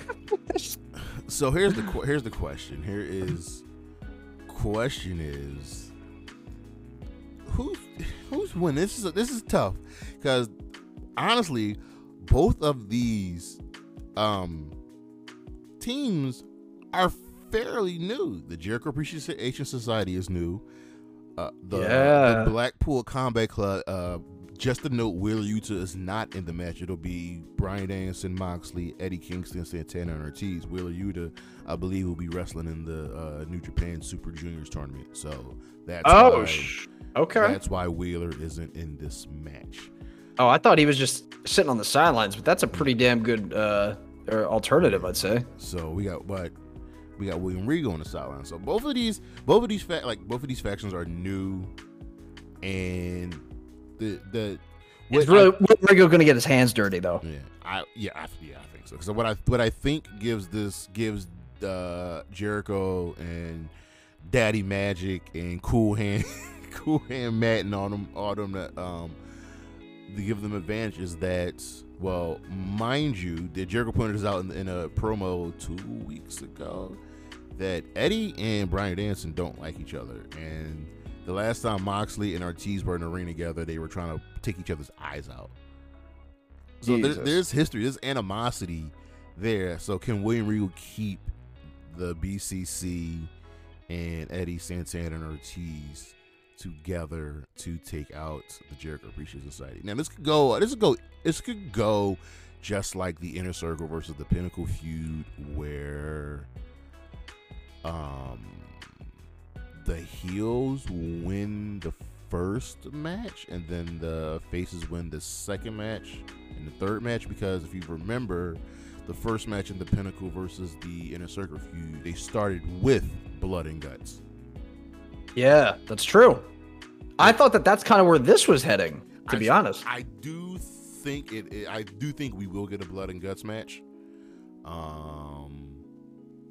so here's the here's the question. Here is question is who's who's winning? This is this is tough because honestly, both of these um teams are fairly new. The Jericho Appreciation Society is new. Uh, the, Yeah. the Blackpool Combat Club. Uh, just to note, Wheeler Yuta is not in the match. It'll be Bryan Danielson, Moxley, Eddie Kingston, Santana, and Ortiz. Wheeler Yuta, I believe, will be wrestling in the uh, New Japan Super Juniors tournament. So that's oh, why, sh- okay. that's why Wheeler isn't in this match. Oh, I thought he was just sitting on the sidelines, but that's a pretty damn good uh, alternative, I'd say. So we got what we got William Regal on the sideline. So both of these, both of these fa- like both of these factions are new, and the the Is what really going to get his hands dirty though? Yeah I yeah I, yeah I think so. So what I what I think gives this gives uh, Jericho and Daddy Magic and Cool Hand Cool Hand Matt and all them all them that um to give them advantage is that well mind you that Jericho pointed this out in, in a promo two weeks ago that Eddie and Bryan Danielson don't like each other and the last time Moxley and Ortiz were in the ring together, they were trying to take each other's eyes out. So there, there's history, there's animosity there. So can William Regal keep the BCC and Eddie Santana and Ortiz together to take out the Jericho Appreciation Society? Now this could go. This could go. This could go just like the Inner Circle versus the Pinnacle feud, where um the heels win the first match and then the faces win the second match and the third match because if you remember the first match in the pinnacle versus the inner circle feud they started with blood and guts Yeah, that's true. I thought that that's kind of where this was heading. To I- be honest, i do think it, it i do think we will get a blood and guts match um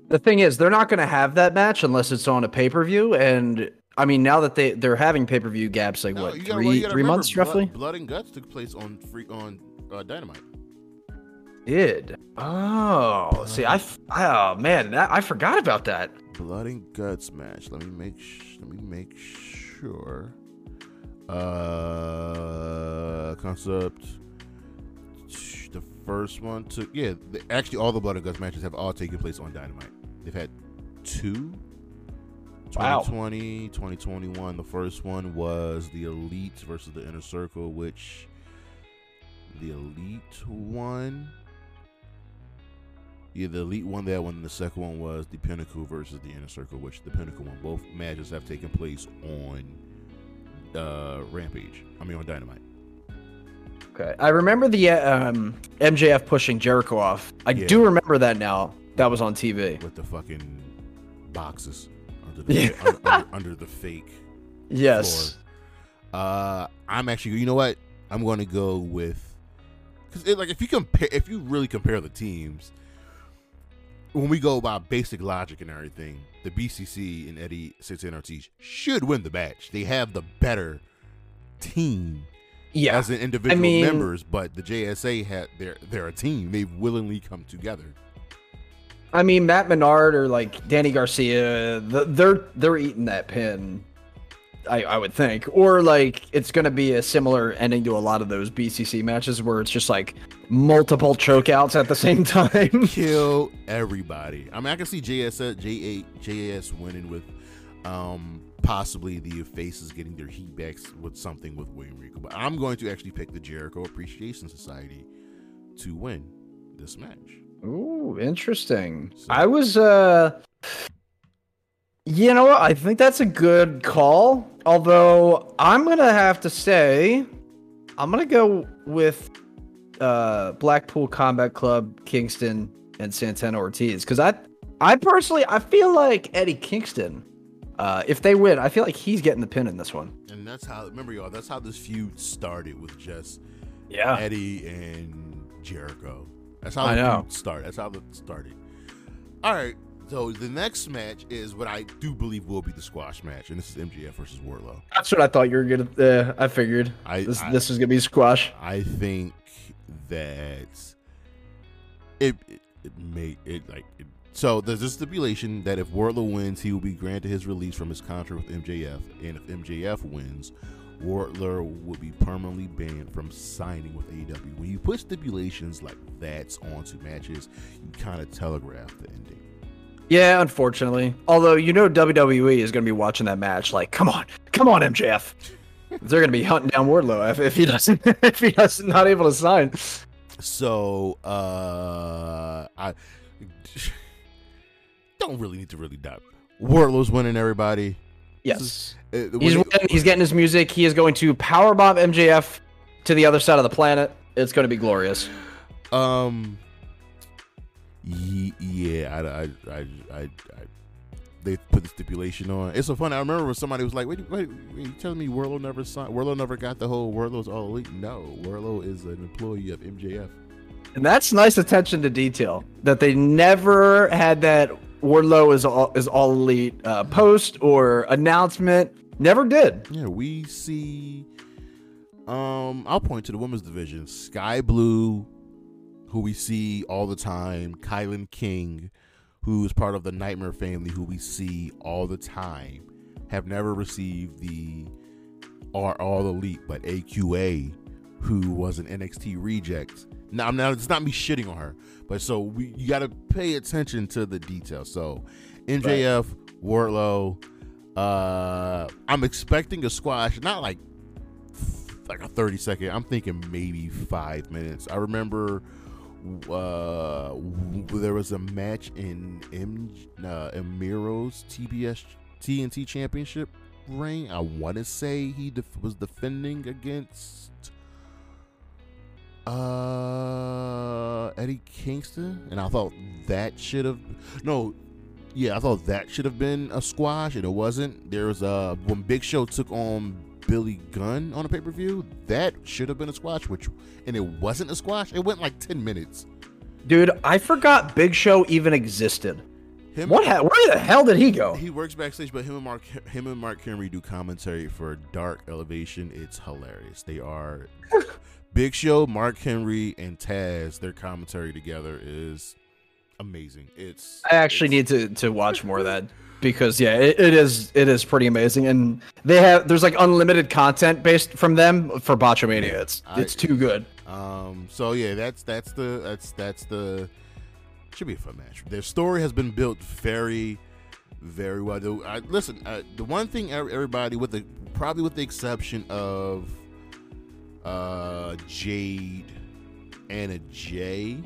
the thing is, they're not going to have that match unless it's on a pay per view. And I mean, now that they they're having pay per view gaps, like no, what you gotta- three well, three remember, months blood, roughly. blood and guts took place on free on uh, dynamite Did oh, see, I f- oh man, that, I forgot about that. blood and guts match. Let me make sh- let me make sure. Uh, concept. The first one took yeah. The, actually, all the blood and guts matches have all taken place on Dynamite. They've had two. Wow. 2020, 2021. The first one was the Elite versus the Inner Circle, which the Elite won. Yeah, the Elite won that one. And the second one was the Pinnacle versus the Inner Circle, which the Pinnacle won. Both matches have taken place on uh, Rampage. I mean, on Dynamite. Okay, I remember the um, MJF pushing Jericho off. I Yeah. do remember that now. That was on TV. with the fucking boxes under the, Yeah. un- under, under the fake Yes. floor. Uh, I'm actually, you know what? I'm going to go with because like if you compare, if you really compare the teams, when we go by basic logic and everything, the BCC and Eddie Santana Ortiz should win the match. They have the better team Yeah. as an individual mean- members, but the JSA had they're they're a team. They've willingly come together. I mean, Matt Menard or like Danny Garcia, the, they're they're eating that pin. I, I would think, or like it's going to be a similar ending to a lot of those BCC matches where it's just like multiple chokeouts at the same time. kill everybody. I mean, I can see JS J8 JAS winning with um possibly the faces getting their heat backs with something with William Regal, but I'm going to actually pick the Jericho Appreciation Society to win this match. Ooh, interesting. I was uh You know what? I think that's a good call. Although I'm going to have to say I'm going to go with uh Blackpool Combat Club, Kingston and Santana Ortiz cuz I I personally I feel like Eddie Kingston uh if they win, I feel like he's getting the pin in this one. And that's how remember y'all, that's how this feud started with just Yeah. Eddie and Jericho. That's how I the know. feud started. That's how it started. All right. So the next match is what I do believe will be the squash match, and this is MJF versus Wardlow. That's what I thought you were going to uh, I figured. I- this I- this is going to be squash. I think that it it, it may it like it, so there's a stipulation that if Wardlow wins, he will be granted his release from his contract with MJF, and if MJF wins, Wardlow will be permanently banned from signing with AEW. When you put stipulations like that onto matches, you kind of telegraph the ending. Yeah, unfortunately. Although you know WWE is going to be watching that match, like, come on, come on, MJF. They're going to be hunting down Wardlow if, if he doesn't, if he doesn't not able to sign. So uh I don't really need to really doubt. Wardlow's winning everybody. Yes, Uh, he's winning, he's getting his music. He is going to powerbomb MJF to the other side of the planet. It's going to be glorious. Um. Yeah, I, I, I, I, I, they put the stipulation on. It's so funny. I remember when somebody was like, "Wait, wait, wait you telling me Wardlow never signed? Wardlow never got the whole Wardlow's all elite?" No, Wardlow is an employee of MJF. And that's nice attention to detail that they never had that Wardlow is all, is all elite uh, post or announcement. Never did. Yeah, we see. Um, I'll point to the women's division: Skye Blue, who we see all the time; Kylan King, who is part of the Nightmare family, who we see all the time. have never received the are all elite, but AQA, who was an NXT reject. Now, now it's not me shitting on her, but so we you got to pay attention to the details. So, MJF, Wardlow, uh, I'm expecting a squash, not like like a 30 second. I'm thinking maybe five minutes. I remember uh, there was a match in M uh, Emiro's TBS TNT Championship reign. I want to say he def- was defending against uh Eddie Kingston, and I thought that should have no. Yeah, I thought that should have been a squash, and it wasn't. There was uh when Big Show took on Billy Gunn on a pay per view. That should have been a squash, which and it wasn't a squash. It went like ten minutes. Dude, I forgot Big Show even existed. Him, What? Ha- where the hell did he go? He works backstage, but him and Mark him and Mark Henry do commentary for Dark Elevation. It's hilarious. They are Big Show, Mark Henry, and Taz. Their commentary together is amazing. It's I actually need to to watch more of that because yeah, it, it is it is pretty amazing, and they have there's like unlimited content based from them for Botchamania. It's I- it's too good. Um. So yeah, that's that's the that's that's the should be a fun match. Their story has been built very, very well. I, listen, uh, the one thing everybody, with the probably with the exception of uh Jade and Anna Jay,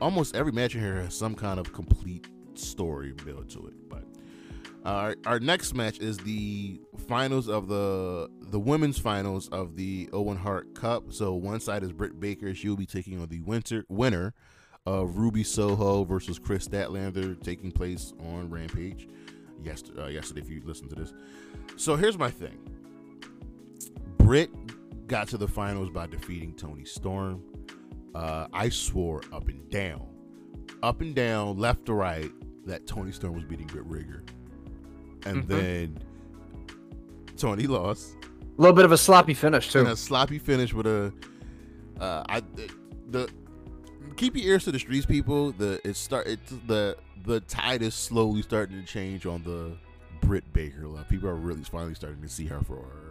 almost every match in here has some kind of complete story built to it. But uh, our, our next match is the finals of the the women's finals of the Owen Hart Cup. So one side is Britt Baker. She will be taking on the winter winner of Ruby Soho versus Kris Statlander, taking place on Rampage. Yesterday, uh, yesterday, if you listen to this. So here's my thing. Britt got to the finals by defeating Toni Storm. Uh, I swore up and down, up and down, left to right, that Toni Storm was beating Britt Rigger. And Mhm. then Toni lost A little bit of a sloppy finish and too. a sloppy finish with a uh I the keep your ears to the streets people the it start it's the the tide is slowly starting to change on the Britt Baker love people are really finally starting to see her for her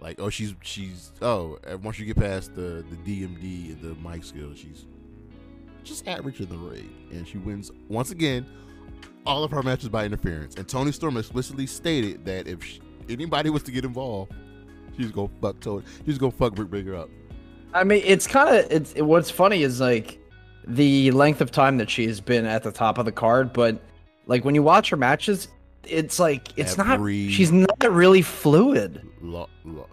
like oh she's she's oh once you get past the the DMD and the mic skills she's just average in the ring. And she wins once again all of her matches by interference. And Toni Storm explicitly stated that if she, anybody was to get involved she's gonna fuck Tony she's gonna fuck Britt Baker up. I mean, it's kind of it's it, what's funny is like the length of time that she's been at the top of the card, but like when you watch her matches, it's like it's Every- not she's not really fluid. Lo- lo-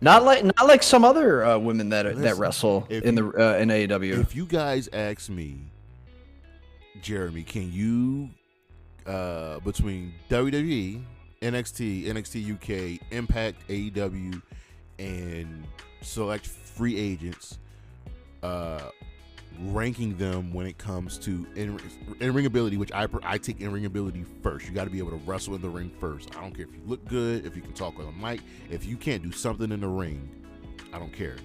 Not like not like some other uh, women that that wrestle in the uh, in AEW. If you guys ask me, Jeremy, can you uh between WWE, NXT, NXT UK, Impact, AEW, and select free agents, uh ranking them when it comes to in, in ring ability, which I I take in ring ability first. You got to be able to wrestle in the ring first. I don't care if you look good, if you can talk on a mic, if you can't do something in the ring, I don't care.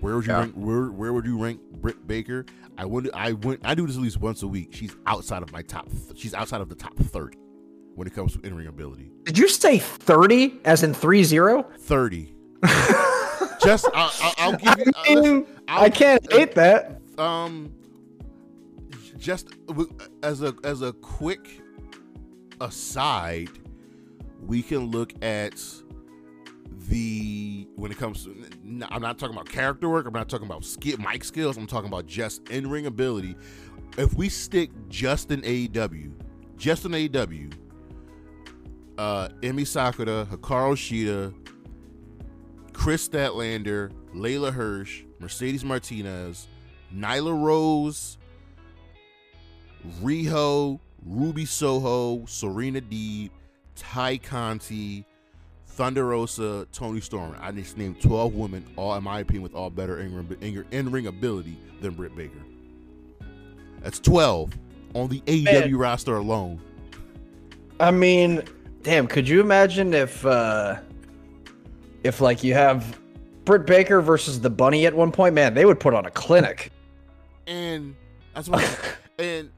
Where would you Yeah. rank? Where where would you rank Britt Baker? I would. I went. I do this at least once a week. She's outside of my top. She's outside of the top thirty when it comes to in ring ability. Did you say thirty as in three zero? Thirty. Just I'll, I'll, I'll give you. uh, listen, I'll- I can't hate that. Um just as a as a quick aside we can look at the when it comes to i'm not talking about character work i'm not talking about skill mic skills i'm talking about just in-ring ability. If we stick just in aew just in aew uh Emi Sakura, Hikaru Shida, Kris Statlander, Leyla Hirsch, Mercedes Martinez, Nyla Rose, Riho, Ruby Soho, Serena Deeb, Tay Conti, Thunder Rosa, Toni Storm. I just named 12 women, all in my opinion, with all better in-ring, in-ring ability than Britt Baker. That's 12 on the AEW roster alone. I mean, damn, could you imagine if uh if like you have Britt Baker versus the Bunny at one point? Man, they would put on a clinic. And that's what and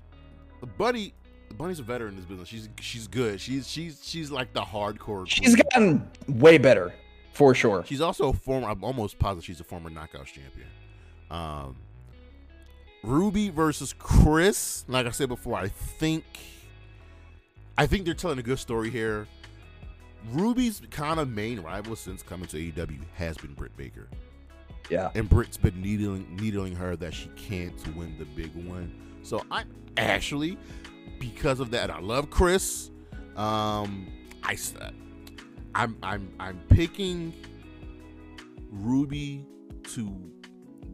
Buddy Bunny's a veteran in this business. She's she's good. She's she's she's like the hardcore. She's queen. gotten way better, for sure. She's also a former. I'm almost positive she's a former Knockouts champion. Um, Ruby versus Kris. Like I said before, I think, I think they're telling a good story here. Ruby's kind of main rival since coming to AEW has been Britt Baker, Yeah. and Britt's been needling needling her that she can't win the big one. So I'm actually, because of that, I love Kris. Um, I, s- I'm I'm I'm picking Ruby to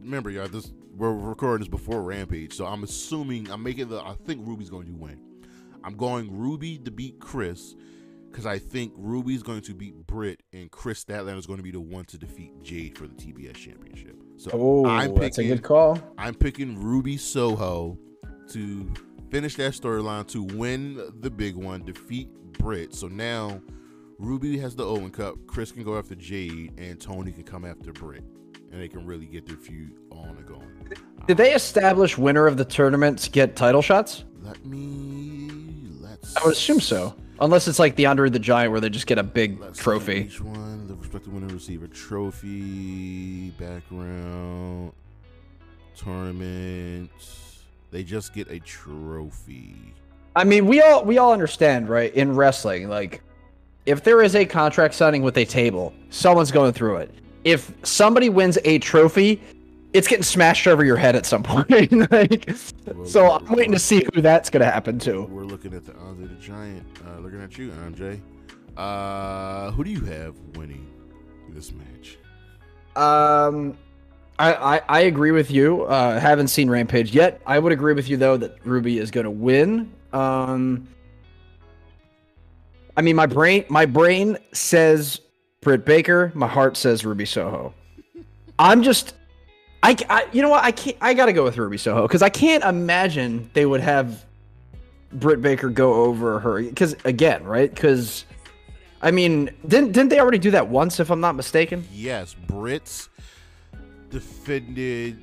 remember y'all this we're recording this before Rampage, so I'm assuming I'm making the I think Ruby's going to win. I'm going Ruby to beat Kris because I think Ruby's going to beat Britt and Kris Statlander is going to be the one to defeat Jade for the TBS championship. So Oh, I'm that's a good call. I'm picking Ruby Soho to finish that storyline to win the big one, defeat Britt. So now Ruby has the Owen Cup, Kris can go after Jade, and Toni can come after Britt. And they can really get their feud on and going. Did they establish winner of the tournaments get title shots? Let me let's I would assume so. Unless it's like the Andre the Giant where they just get a big Let's trophy. Each one, the respective winner receive a trophy, background, tournament. They just get a trophy. I mean, we all we all understand, right? In wrestling, like if there is a contract signing with a table, someone's going through it. If somebody wins a trophy, it's getting smashed over your head at some point. like, so I'm waiting to see who that's gonna happen to. We're looking at the Andre the Giant. Uh, looking at you, Andre. Uh, who do you have winning this match? Um, I, I I agree with you. Uh, haven't seen Rampage yet. I would agree with you though that Ruby is gonna win. Um, I mean, my brain my brain says Britt Baker. My heart says Ruby Soho. I'm just. I, I, you know what? I can't. I gotta go with Ruby Soho because I can't imagine they would have Britt Baker go over her. Because again, right? Because I mean, didn't didn't they already do that once? If I'm not mistaken. Yes, Brits defended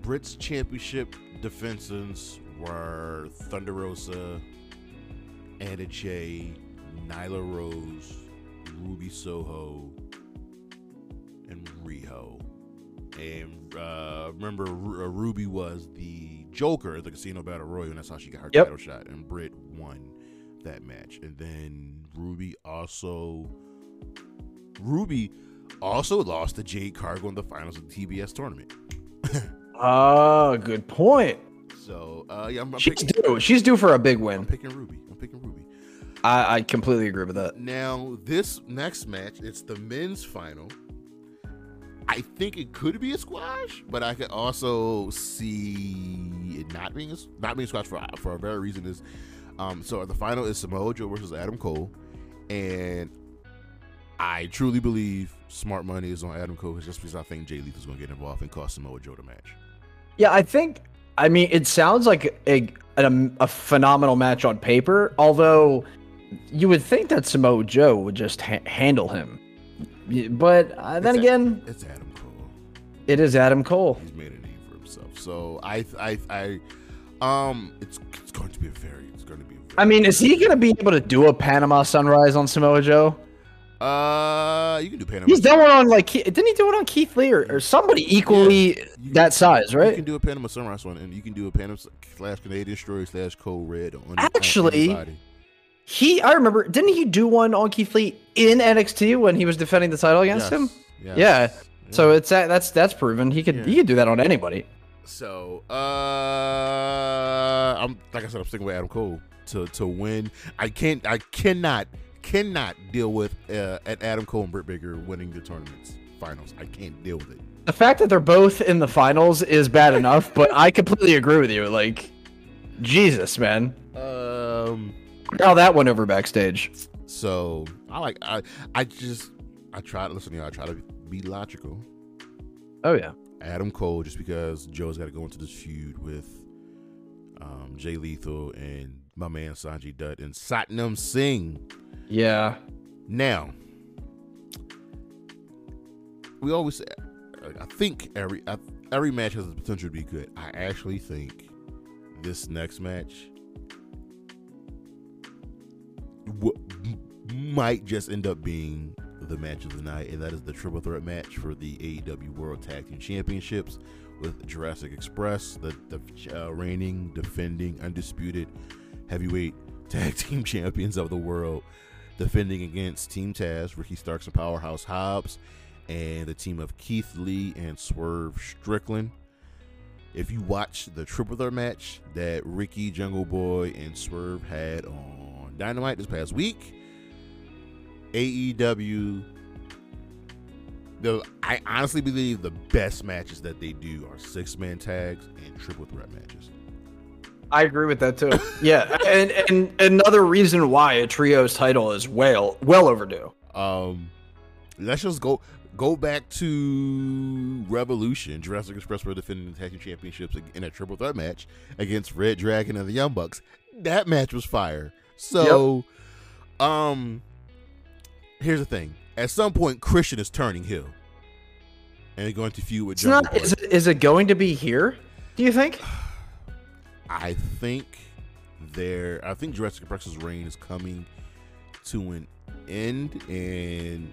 Brits championship defenses were Thunder Rosa, Anna Jay, Nyla Rose, Ruby Soho, And uh, remember, Ru- uh, Ruby was the Joker at the Casino Battle Royal, and that's how she got her Yep. title shot. And Britt won that match. And then Ruby also Ruby also lost to Jade Cargill in the finals of the TBS tournament. Oh, good point. So uh, yeah, I'm, I'm She's picking, due. She's due for a big win. I'm picking Ruby. I'm picking Ruby. I, I completely agree with that. Now this next match, it's the men's final. I think it could be a squash, but I could also see it not being a, not being a squash for for a very reason is, um, so the final is Samoa Joe versus Adam Cole, and I truly believe smart money is on Adam Cole just because I think Jay Lethal is going to get involved and cost Samoa Joe the match. Yeah, I think. I mean, it sounds like a a, a phenomenal match on paper. Although you would think that Samoa Joe would just ha- handle him, but uh, then It's a- again, It's Adam. It is Adam Cole. He's made a name for himself. So I I I um it's it's going to be a very it's going to be a very, I mean, is he gonna be able to do a Panama Sunrise on Samoa Joe? uh you can do Panama. He's done one on like didn't he do it on Keith Lee or, or somebody equally You- that size, right? You can do a Panama Sunrise one, and you can do a Panama slash Canadian Destroyer slash Code Red on on Actually, anybody. He, I remember, didn't he do one on Keith Lee in NXT when he was defending the title against Yes, him? yes, Yeah. So it's that that's that's proven. He could Yeah. he could do that on anybody. So, uh, I'm like I said, I'm sticking with Adam Cole to to win. I can't, I cannot, cannot deal with uh, at Adam Cole and Britt Baker winning the tournaments finals. I can't deal with it. The fact that they're both in the finals is bad enough, but I completely agree with you. Like, Jesus, man, Um, how that went over backstage. so I like, I, I just, I try to listen. You know, I try to be logical. Oh yeah, Adam Cole, just because Joe's got to go into this feud with um, Jay Lethal and my man Sanjay Dutt and Satnam Singh. yeah. Now, we always say, I think every I, every match has the potential to be good. I actually think this next match what might just end up being the match of the night, and that is the triple threat match for the AEW World Tag Team Championships with Jurassic Express, the, the uh, reigning, defending, undisputed heavyweight tag team champions of the world, defending against Team Taz, Ricky Starks and Powerhouse Hobbs, and the team of Keith Lee and Swerve Strickland. If you watch the triple threat match that Ricky, Jungle Boy, and Swerve had on Dynamite this past week, AEW. The, I honestly believe the best matches that they do are six man tags and triple threat matches. I agree with that too. yeah, and and another reason why a trios title is well well overdue. Um, let's just go go back to Revolution. Jurassic Express were defending the tag team championships in a triple threat match against reDRagon and the Young Bucks. That match was fire. So, yep. um, here's the thing: at some point, Christian is turning heel, and going to feud with. It's not. Is it, is it going to be here? Do you think? I think there. I think Jurassic Express's reign is coming to an end, and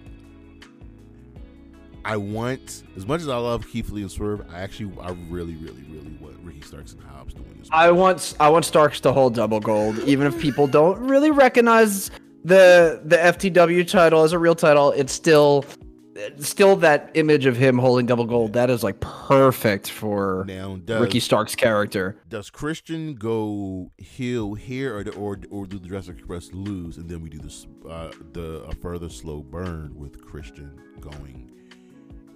I want as much as I love Keith Lee and Swerve. I actually, I really, really, really want Ricky Starks and Hobbs win this. I want, I want Starks to hold double gold, even if people don't really recognize the the FTW title as a real title, it's still still that image of him holding double gold. That is like perfect for now, does, Ricky Stark's character. Does Christian go heel here, or or or do the Jurassic Express lose, and then we do this uh, the a further slow burn with Christian going?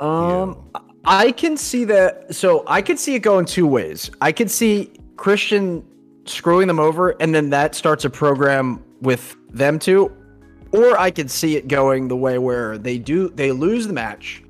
Um, heel? I can see that. So I could see it going two ways. I could see Christian screwing them over, and then that starts a program with them two, or I could see it going the way where they do they lose the match,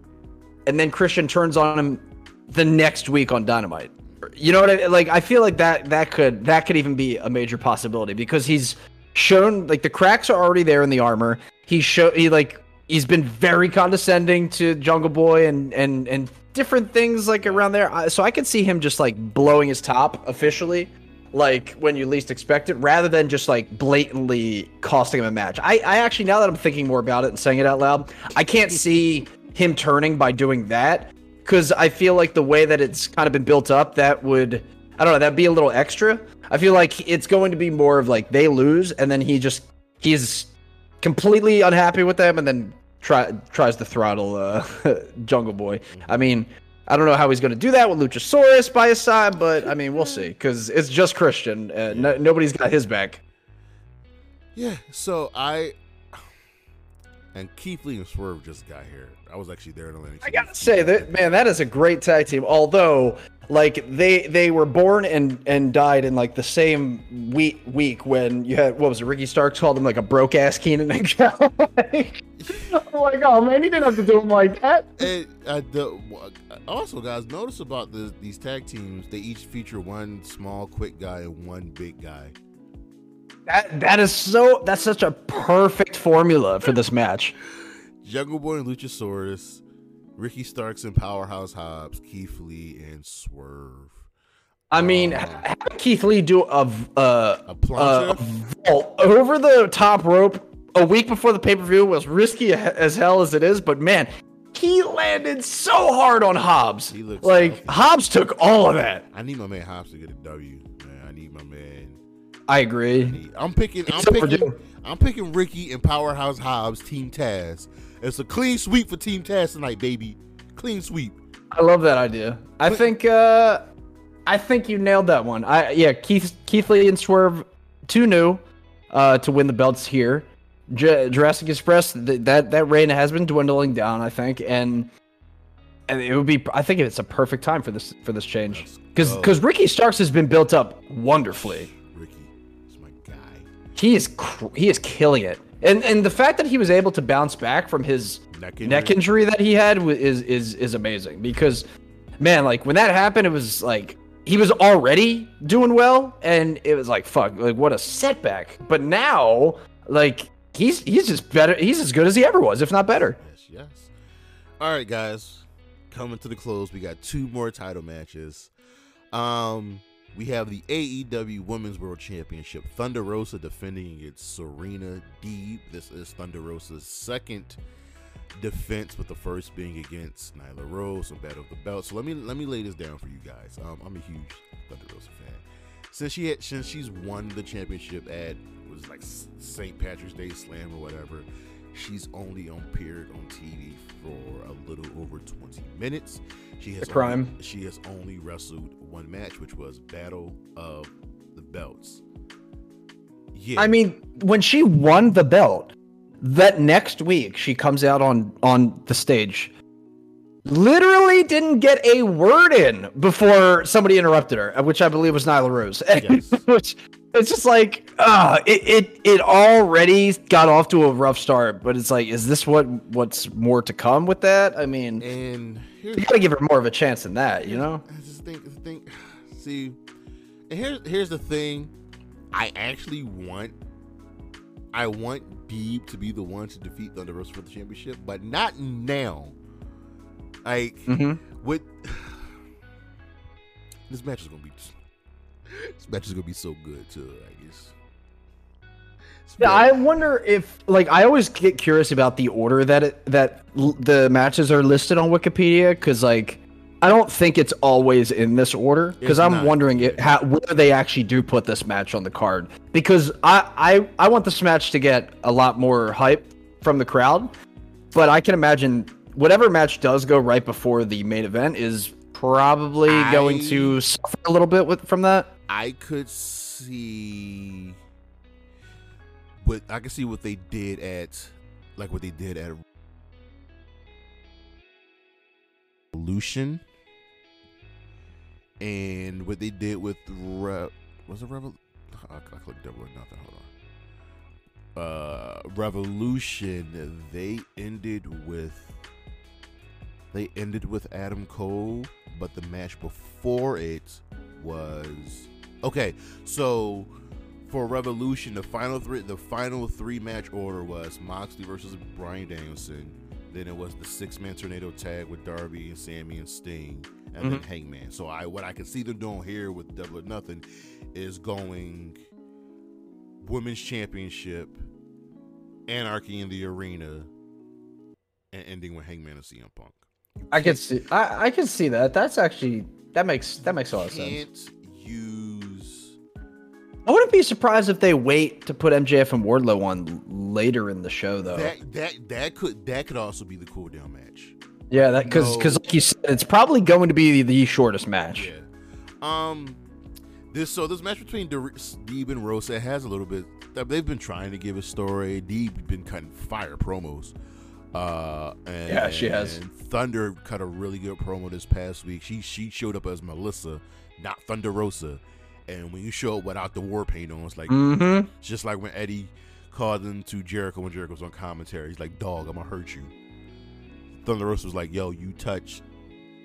and then Christian turns on him the next week on Dynamite. You know what I like? I feel like that that could that could even be a major possibility because he's shown like the cracks are already there in the armor. He show he like he's been very condescending to Jungle Boy and and and different things like around there. So I could see him just like blowing his top officially like when you least expect it, rather than just like blatantly costing him a match. I, I actually, now that I'm thinking more about it and saying it out loud, I can't see him turning by doing that because I feel like the way that it's kind of been built up, that would, I don't know, that'd be a little extra. I feel like it's going to be more of like they lose and then he just, he's completely unhappy with them and then try, tries to throttle uh, Jungle Boy. I mean, I don't know how he's going to do that with Luchasaurus by his side, but I mean, we'll see because it's just Christian. Uh, no, nobody's got his back. Yeah, so I and Keith Lee and Swerve just got here. I was actually there in Atlantic. I gotta say that man, that is a great tag team. Although, like they they were born and and died in like the same week week when you had what was it? Ricky Starks called him like a broke ass Keenan and Kel. like, oh my god, man, he didn't have to do him like that. And, uh, the, also, guys, notice about the, these tag teams. They each feature one small, quick guy and one big guy. That that is so. That's such a perfect formula for this match. Jungle Boy and Luchasaurus, Ricky Starks and Powerhouse Hobbs, Keith Lee and Swerve. I mean, um, Keith Lee do a uh, a, a vault over the top rope a week before the pay per view was risky as hell as it is, but man, he landed so hard on Hobbs. He looks like Hobbs took all of that. I need my man Hobbs to get a W. Man, I need my man I agree. I'm picking. I'm picking. I'm picking Ricky and Powerhouse Hobbs Team Taz. It's a clean sweep for Team Taz tonight, baby. Clean sweep. I love that idea. I think. uh I think you nailed that one. I yeah, Keith Keith Lee and Swerve, too new, uh, to win the belts here. J- Jurassic Express th- that that reign has been dwindling down, I think, and and it would be. I think it's a perfect time for this for this change because because Ricky Starks has been built up wonderfully Ricky is my guy. he is cr- he is killing it. And and the fact that he was able to bounce back from his neck injury, neck injury that he had is is is amazing because man, like when that happened, it was like he was already doing well, and it was like fuck, like what a setback. But now, like he's he's just better. He's as good as he ever was, if not better. Yes, yes. All right, guys, coming to the close, we got two more title matches. Um, we have the AEW Women's World Championship. Thunder Rosa defending against Serena Deeb. This is Thunder Rosa's second defense, with the first being against Nyla Rose, a battle of the belt. So let me let me lay this down for you guys. Um, I'm a huge Thunder Rosa fan. Since she had since she's won the championship at was like St. Patrick's Day Slam or whatever, she's only on appeared on TV for a little over 20 minutes. She has The crime. Only, she has only wrestled one match, which was Battle of the Belts. Yeah, I mean, when she won the belt, that next week she comes out on on the stage. Literally didn't get a word in before somebody interrupted her, which I believe was Nyla Rose. Yes. which it's just like, uh, it, it it already got off to a rough start, but it's like, is this what what's more to come with that? I mean, and you gotta give her more of a chance than that, you know? I just think, think, see, and here's here's the thing. I actually want, I want Deeb to be the one to defeat Thunder Rosa for the championship, but not now. Like Mm-hmm. with this match is gonna be, this match is gonna be so good too. I guess. Yeah, I wonder if like I always get curious about the order that it, that l- the matches are listed on Wikipedia because like I don't think it's always in this order because I'm not. wondering it, how, whether they actually do put this match on the card because I, I I want this match to get a lot more hype from the crowd, but I can imagine whatever match does go right before the main event is probably going to suffer a little bit with from that. I could see what I could see what they did at like what they did at Revolution and what they did with Re- was it Revol I, I clicked double or nothing. Hold on. Uh Revolution they ended with they ended with Adam Cole, but the match before it was okay. So for Revolution, the final three, the final three match order was Moxley versus Bryan Danielson. Then it was the six man tornado tag with Darby and Sammy and Sting, and then mm-hmm. Hangman. So I what I can see them doing here with Double or Nothing is going women's championship, Anarchy in the arena, and ending with Hangman and CM Punk. I can see I, I can see that. That's actually that makes that makes a lot of sense. Can't use I wouldn't be surprised if they wait to put MJF and Wardlow on later in the show, though. that that that could that could also be the cool down match. yeah, that because because No. like you said, it's probably going to be the shortest match. Yeah. Um. This so this match between Deeb and Rosa has a little bit. They've been trying to give a story. Deeb been cutting fire promos. Uh, and Yeah, she has. Thunder cut a really good promo this past week. She she showed up as Melissa, not Thunder Rosa. And when you show up without the war paint on, it's like Mm-hmm. it's just like when Eddie called him to Jericho when Jericho was on commentary. He's like, "Dog, I'm gonna hurt you." Thunder Rosa was like, "Yo, you touch,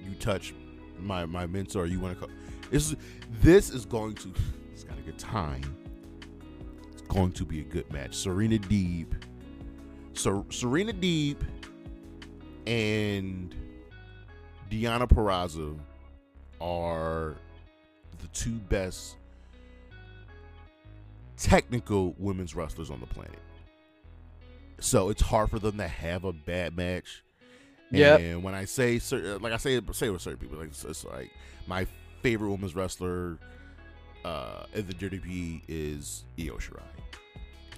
you touch my my mentor. You want to call?" This is this is going to. It's got a good time. It's going to be a good match. Serena Deeb, so Serena Deeb, and Deonna Purrazzo are the two best technical women's wrestlers on the planet. So it's hard for them to have a bad match. Yeah. And when I say certain, like I say, say with certain people, like it's, it's like my favorite women's wrestler uh, in the WWE is Io Shirai.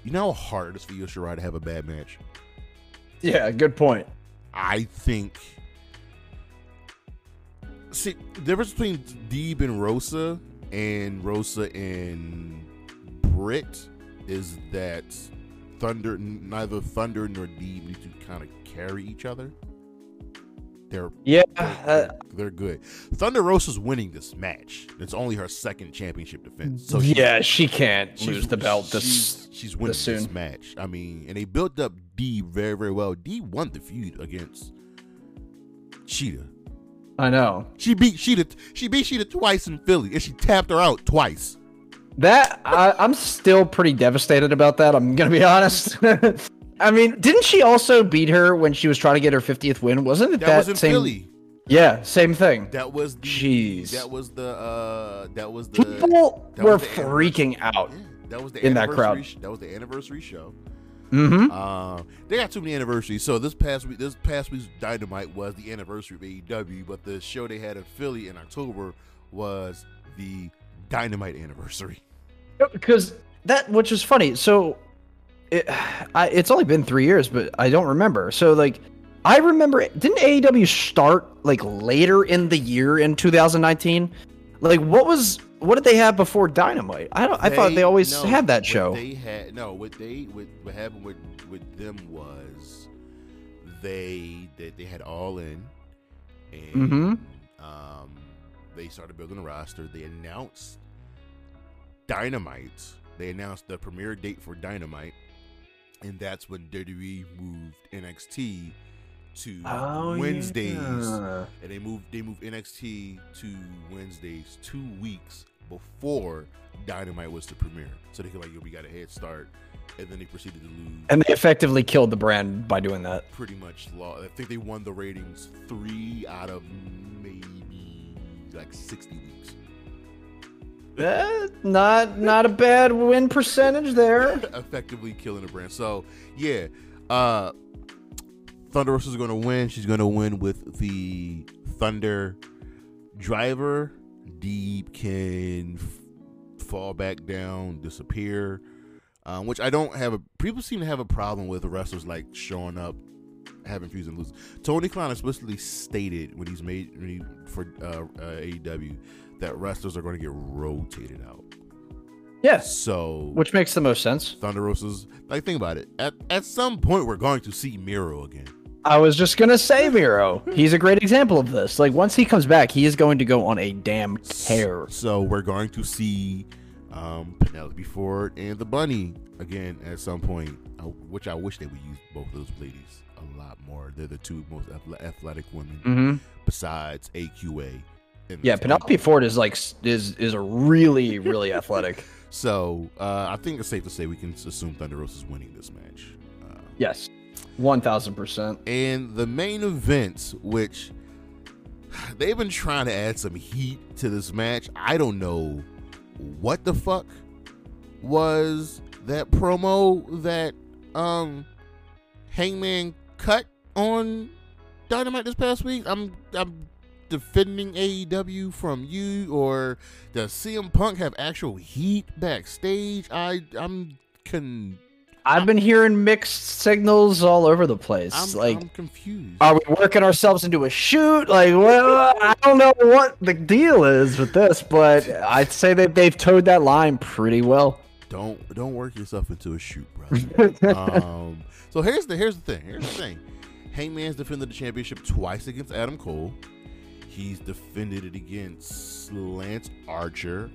You know how hard it is for Io Shirai to have a bad match. Yeah, good point. I think. See, the difference between Deeb and Rosa and Rosa and Britt is that Thunder, neither Thunder nor Deeb need to kind of carry each other. They're Yeah, they're, uh, they're- they're good. Thunder Rosa's winning this match. It's only her second championship defense. So she's- yeah, she can't she's- lose the belt this. She's, she's winning this this match. I mean, and they built up D very, very well. D won the feud against Shida. I know She beat Shida. She beat Shida twice in Philly, and she tapped her out twice. that. I, I'm still pretty devastated about that. I'm gonna be honest. I mean, didn't she also beat her when she was trying to get her 50th win? Wasn't it That, that, was in same? Philly. Yeah, same thing. That was the Jeez. that was the uh that was the People that were freaking out. yeah, that was the in that crowd. That was the anniversary show. Mm-hmm. Um, they got too many anniversaries. So this past week, this past week's Dynamite was the anniversary of AEW, but the show they had in Philly in October was the Dynamite anniversary. Because that, which is funny. So, it, I, it's only been three years, but I don't remember. So, like, I remember. Didn't AEW start like later in the year in 2019? Like, what was what did they have before Dynamite? I don't. I thought they always no, had that show. They had no. What they what, what happened with with them was they they, they had all in, and Mhm. um, they started building a roster. They announced Dynamite. They announced the premiere date for Dynamite, and that's when WWE moved NXT to Oh, Wednesdays yeah. and they moved they moved NXT to Wednesdays two weeks before Dynamite was to premiere, so they could like yo we got a head start, and then they proceeded to lose. And they effectively killed the brand by doing that. pretty much law. I think they won the ratings three out of maybe like sixty weeks. Eh, not not a bad win percentage there. effectively killing the brand. So yeah, uh Thunder is going to win. She's going to win with the Thunder driver. Deeb can f- fall back down, disappear. Um, which I don't have a. People seem to have a problem with wrestlers like showing up, having fuse and lose. Tony Khan explicitly stated when he's made when he, for uh, uh, AEW that wrestlers are going to get rotated out. Yes, So which makes the most sense. Thunder Rosa's like think about it. At at some point we're going to see Miro again. I was just gonna say Miro. He's a great example of this. Like once he comes back, he is going to go on a damn tear. So we're going to see um, Penelope Ford and the Bunny again at some point, uh, which I wish they would use both of those ladies a lot more. They're the two most athletic women Mm-hmm. besides AQA. Yeah, Penelope. Ford is like is is a really really athletic. So uh, I think it's safe to say we can assume Thunder is winning this match. Uh, Yes, one thousand percent. and the main events, which they've been trying to add some heat to this match. I don't know what the fuck was that promo that um Hangman cut on Dynamite this past week. I'm I'm defending AEW from you, or does CM Punk have actual heat backstage? I I'm con I've been hearing mixed signals all over the place. I'm, like, I'm confused. are we working ourselves into a shoot? Like, well, I don't know what the deal is with this, but I'd say that they've towed that line pretty well. don't don't work yourself into a shoot, brother. um, so here's the here's the thing. Here's the thing. Hangman's defended the championship twice against Adam Cole. He's defended it against Lance Archer.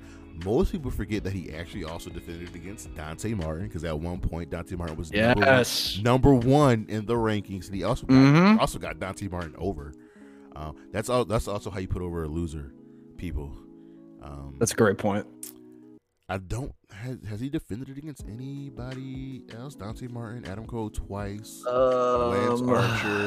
Most people forget that he actually also defended against Dante Martin because at one point Dante Martin was number, one, number one in the rankings, and he also got, Mhm. also got Dante Martin over. Uh, that's all. That's also how you put over a loser, people. Um, That's a great point. I don't. Has, has he defended it against anybody else? Dante Martin, Adam Cole twice, Lance Um,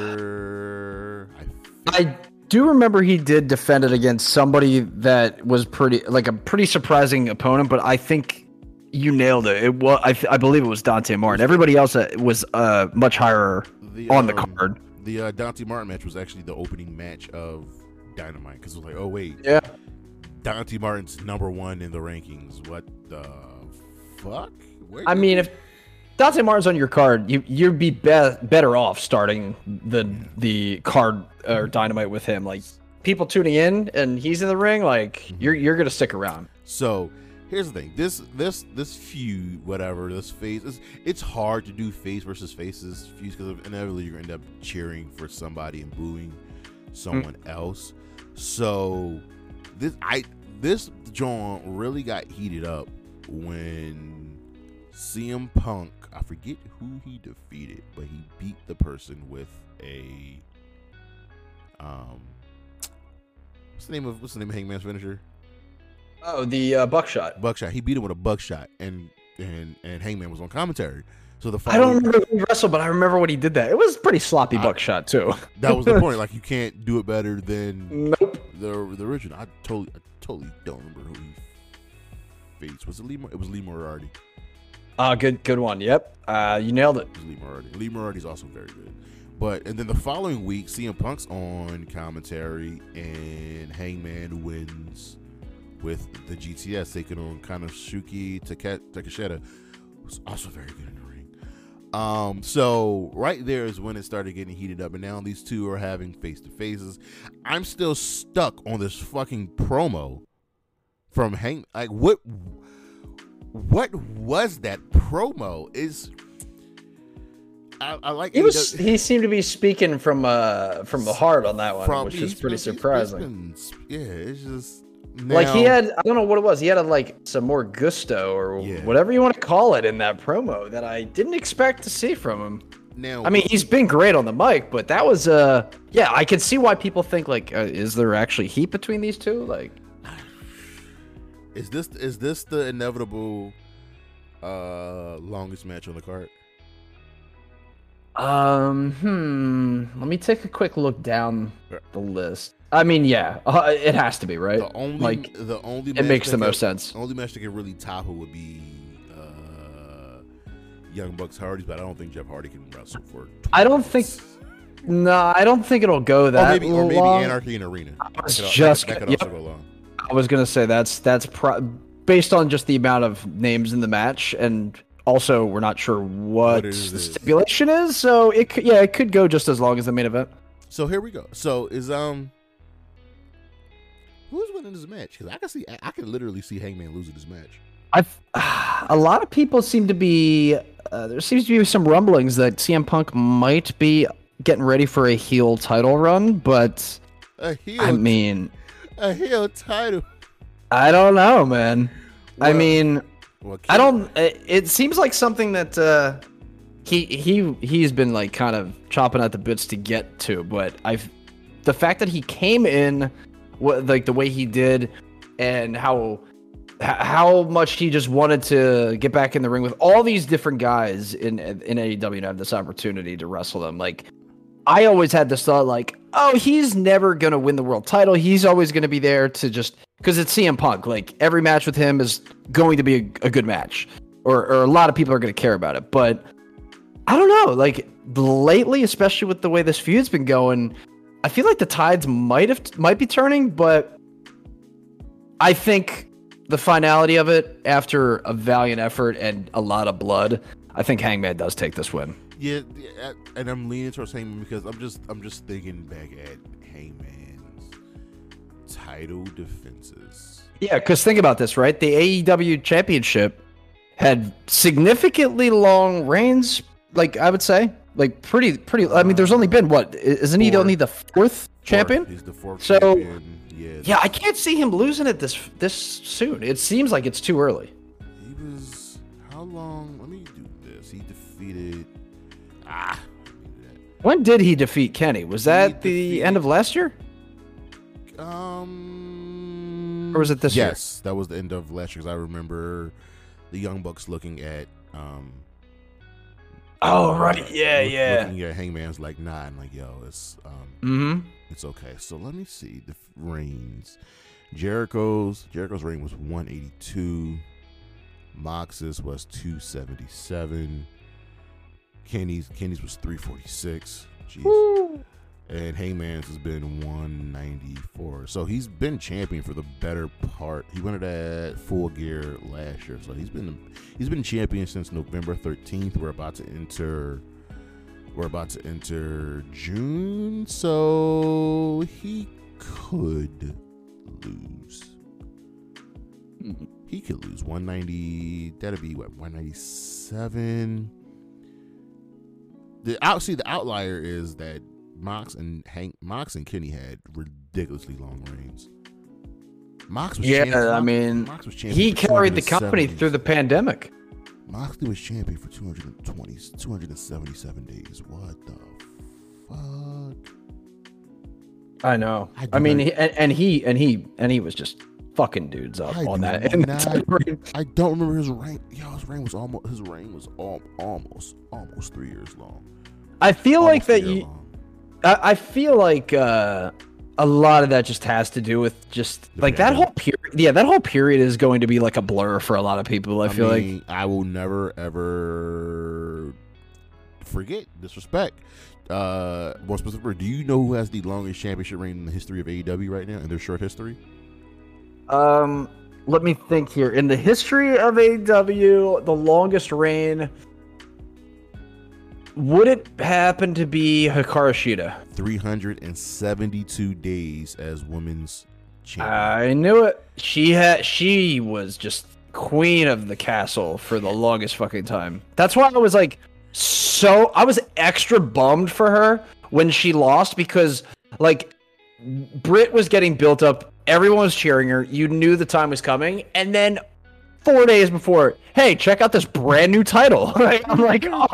Archer. I, I do remember he did defend it against somebody that was pretty, like a pretty surprising opponent, but I think you nailed it. It was, I, I believe it was Dante Martin. Everybody else uh, was uh, much higher the, on the um, card. The uh, Dante Martin match was actually the opening match of Dynamite because it was like, oh wait, Yeah. Dante Martin's number one in the rankings. What the fuck? Where I mean, if Dante Martin's on your card, you you'd be, be better off starting the the card or dynamite with him. Like people tuning in and he's in the ring, like mhm. you're you're gonna stick around. So here's the thing: this this this feud, whatever this face, it's, it's hard to do face versus faces feuds because inevitably you're gonna end up cheering for somebody and booing someone mm. else. So this I this John really got heated up when CM Punk. I forget who he defeated, but he beat the person with a um. What's the name of what's the name of Hangman's finisher? Oh, the uh, buckshot. buckshot. He beat him with a buckshot, and and and Hangman was on commentary. So the I don't remember who he wrestled, but I remember when he did that. It was pretty sloppy I- buckshot too. that was the point. Like you can't do it better than Nope. the the original. I totally I totally don't remember who he faced. Was it Lee? It was Lee Moriarty. Uh, good, good one. Yep. Uh, you nailed it. It was Lee Moriarty. Lee Moriarty's also very good. But and then the following week, CM Punk's on commentary, and Hangman wins with the GTS taking on Konosuke Take- Takeshita, who's also very good in the ring. Um, so right there is when it started getting heated up, and now these two are having face to faces. I'm still stuck on this fucking promo from Hang. Like what? What was that promo? Is I, I like He was. AEW He seemed to be speaking from uh from the heart on that one, from- which is pretty been- he's- he's surprising. been- yeah, it's just like he had, I don't know what it was. He had like some more gusto or Yeah. whatever you want to call it in that promo that I didn't expect to see from him. now. I mean, he's been great on the mic, but that was uh yeah, I can see why people think like, uh, is there actually heat between these two? Like, is this is this the inevitable uh longest match on the card? Um, hmm. Let me take a quick look down the list. I mean, yeah, uh, it has to be right. The only like, the only it makes the most could- sense. Only match that could really top it would be uh Young Bucks Hardys, but I don't think Jeff Hardy can wrestle for. I don't think- No, I don't think it'll go Or that maybe or maybe. Anarchy in Arena. That was could, just that could, that could also go long. I was gonna say that's that's pro- based on just the amount of names in the match, and also we're not sure what, What it is. the stipulation is. So it could, yeah, it could go just as long as the main event. So here we go. So is um who's winning this match? Because I can see I, can literally see Hangman losing this match. I've a lot of people seem to be uh, there seems to be some rumblings that CM Punk might be getting ready for a heel title run, but A heel, I mean, a heel title. I don't know, man. I mean, Well, I don't. It, it seems like something that uh, he he he's been like kind of chopping at the bits to get to. But I've the fact that he came in, what like the way he did, and how how much he just wanted to get back in the ring with all these different guys in in AEW and have this opportunity to wrestle them. Like I always had this thought, like, oh, he's never gonna win the world title. He's always gonna be there to just because it's CM Punk. Like every match with him is going to be a, a good match, or or a lot of people are gonna care about it. But I don't know. Like lately, especially with the way this feud's been going, I feel like the tides might have might be turning. But I think the finality of it, after a valiant effort and a lot of blood, I think Hangman does take this win. Yeah, and I'm leaning towards Hangman because I'm just I'm just thinking back at Hangman's title defenses. Yeah, because think about this, right? The AEW championship had significantly long reigns, like I would say. Like pretty pretty I mean there's only been what? Isn't he only the fourth champion? He's the fourth So- champion. Yeah, Yeah, I can't see him losing it this this soon. It seems like it's too early. Defeated. Ah, let me do When did he defeat Kenny? Was that the defeated- end of last year? Um, Or was it this year? yes, that was the end of last year. Because I remember the Young Bucks looking at um. Oh, uh, right. Yeah, look- yeah. Looking at Hangman's like, nah, and like, yo, it's um, Mm-hmm. it's okay. So let me see the reigns. Jericho's Jericho's reign was 182. Mox's was 277. Kenny's Kenny's was 346. Jeez. And Hangman's has been 194. So he's been champion for the better part. He went at full gear last year. So he's been he's been champion since November 13th. We're about to enter we're about to enter June. So he could lose. Mm-hmm. He could lose 190. That'd be what 197. The out see the outlier is that Mox and Hank Mox and Kenny had ridiculously long reigns. Mox was Yeah, champion- I mean, Mox was champion He carried the company through the pandemic. Moxley was champion for 220 277 days. What the fuck? I know. I I, mean, he, and, and he and he and he was just fucking dudes up I on that. in the not- I don't remember his reign. Yo, his reign was almost his reign was al- almost almost three years long. I feel like that you. I, I feel like uh, a lot of that just has to do with just The like that whole period. Yeah, that whole period is going to be like a blur for a lot of people. I, feel like I will never ever forget disrespect. Uh, more specifically, do you know who has the longest championship reign in the history of AEW right now in their short history? Um, let me think here. In the history of AEW, the longest reign would it happen to be Hikaru Shida? 372 days as women's champion. I knew it. She had. She was just queen of the castle for the longest fucking time. That's why I was like, so I was extra bummed for her when she lost because like Britt was getting built up. Everyone was cheering her. You knew the time was coming, and then four days before, hey, check out this brand new title. Like, I'm like, oh,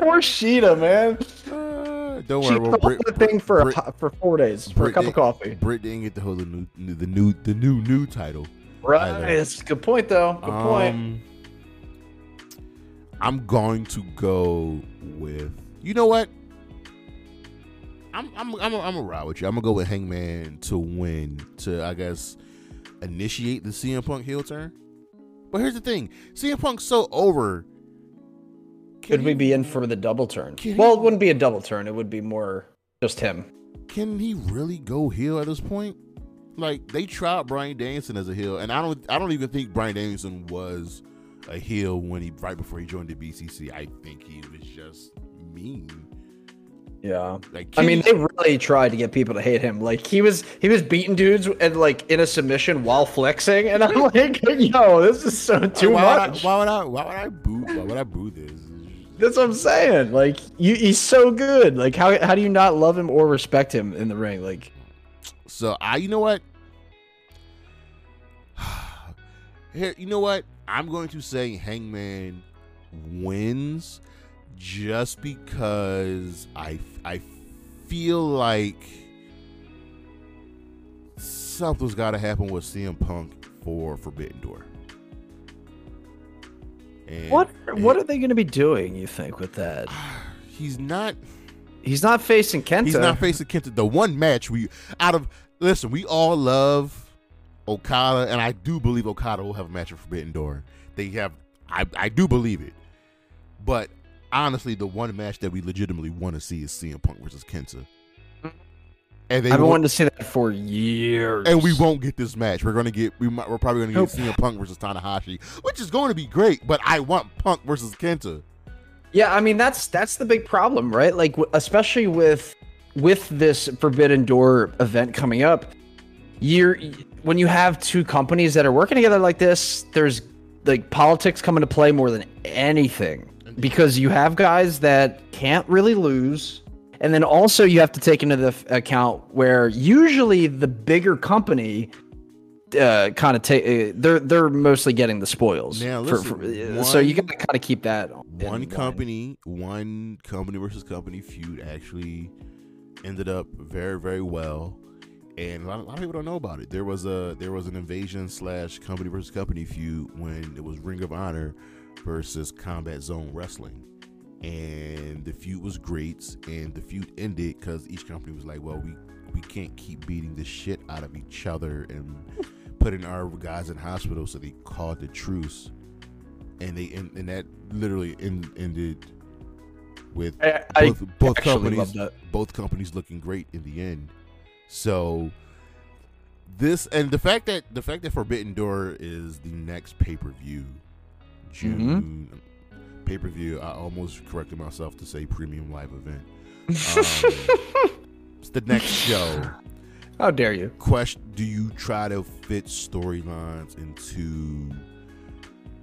poor Shida, man. Uh, don't She worry, well, held Britt, the thing for Britt- a, for four days for a cup of coffee. Britt didn't get to hold the new, new- the new, the new, new title. Right, either. that's a good point though. Good point. Um, I'm going to go with. You know what? I'm I'm I'm I'm gonna ride with you. I'm gonna go with Hangman to win to I guess initiate the CM Punk heel turn. But here's the thing: CM Punk's so over. Could we be in for the double turn? Well, it wouldn't be a double turn. It would be more just him. Can he really go heel at this point? Like they tried Bryan Danielson as a heel, and I don't I don't even think Bryan Danielson was a heel when he right before he joined the BCC. I think he was just mean. Yeah. Like I mean, they really tried to get people to hate him. Like he was, he was beating dudes and like in a submission while flexing, and I'm like, yo, this is so too why much. Would I, why would I? Why would I boo? Why would I boo this? That's what I'm saying. Like you, he's so good. Like how how do you not love him or respect him in the ring? Like So I, you know what? Here, you know what? I'm going to say Hangman wins, just because I I feel like something's got to happen with CM Punk for Forbidden Door. And what what and are they going to be doing? You think with that? he's not He's not facing Kenta. He's not facing Kenta. The one match we out of listen, we all love Okada, and I do believe Okada will have a match with Forbidden Door. They have, I, I do believe it. But honestly, the one match that we legitimately want to see is CM Punk versus Kenta. And they I've been wanting to see that for years. and we won't get this match. We're gonna get we might, we're probably gonna get Nope. CM Punk versus Tanahashi, which is going to be great. But I want Punk versus Kenta. Yeah, I mean that's that's the big problem, right? Like especially with with this Forbidden Door event coming up, you're when you have two companies that are working together like this, there's like politics come into play more than anything because you have guys that can't really lose. And then also you have to take into the account where usually the bigger company uh, kind of take uh, they're they're mostly getting the spoils. Now, for- listen, for- so you got to kind of keep that one company one company versus company feud actually ended up very very well and a lot, a lot of people don't know about it there was a there was an invasion slash company versus company feud when it was ring of honor versus combat zone wrestling. And the feud was great and the feud ended because each company was like well we we can't keep beating the shit out of each other and putting our guys in hospital so they called the truce and they and, and that literally end, ended with I, I both, both companies both companies looking great in the end. So this and the fact that the fact that Forbidden Door is the next pay per view, June Mm-hmm. pay per view. I almost corrected myself to say premium live event. Um, it's the next show. How dare you? Question: Do you try to fit storylines into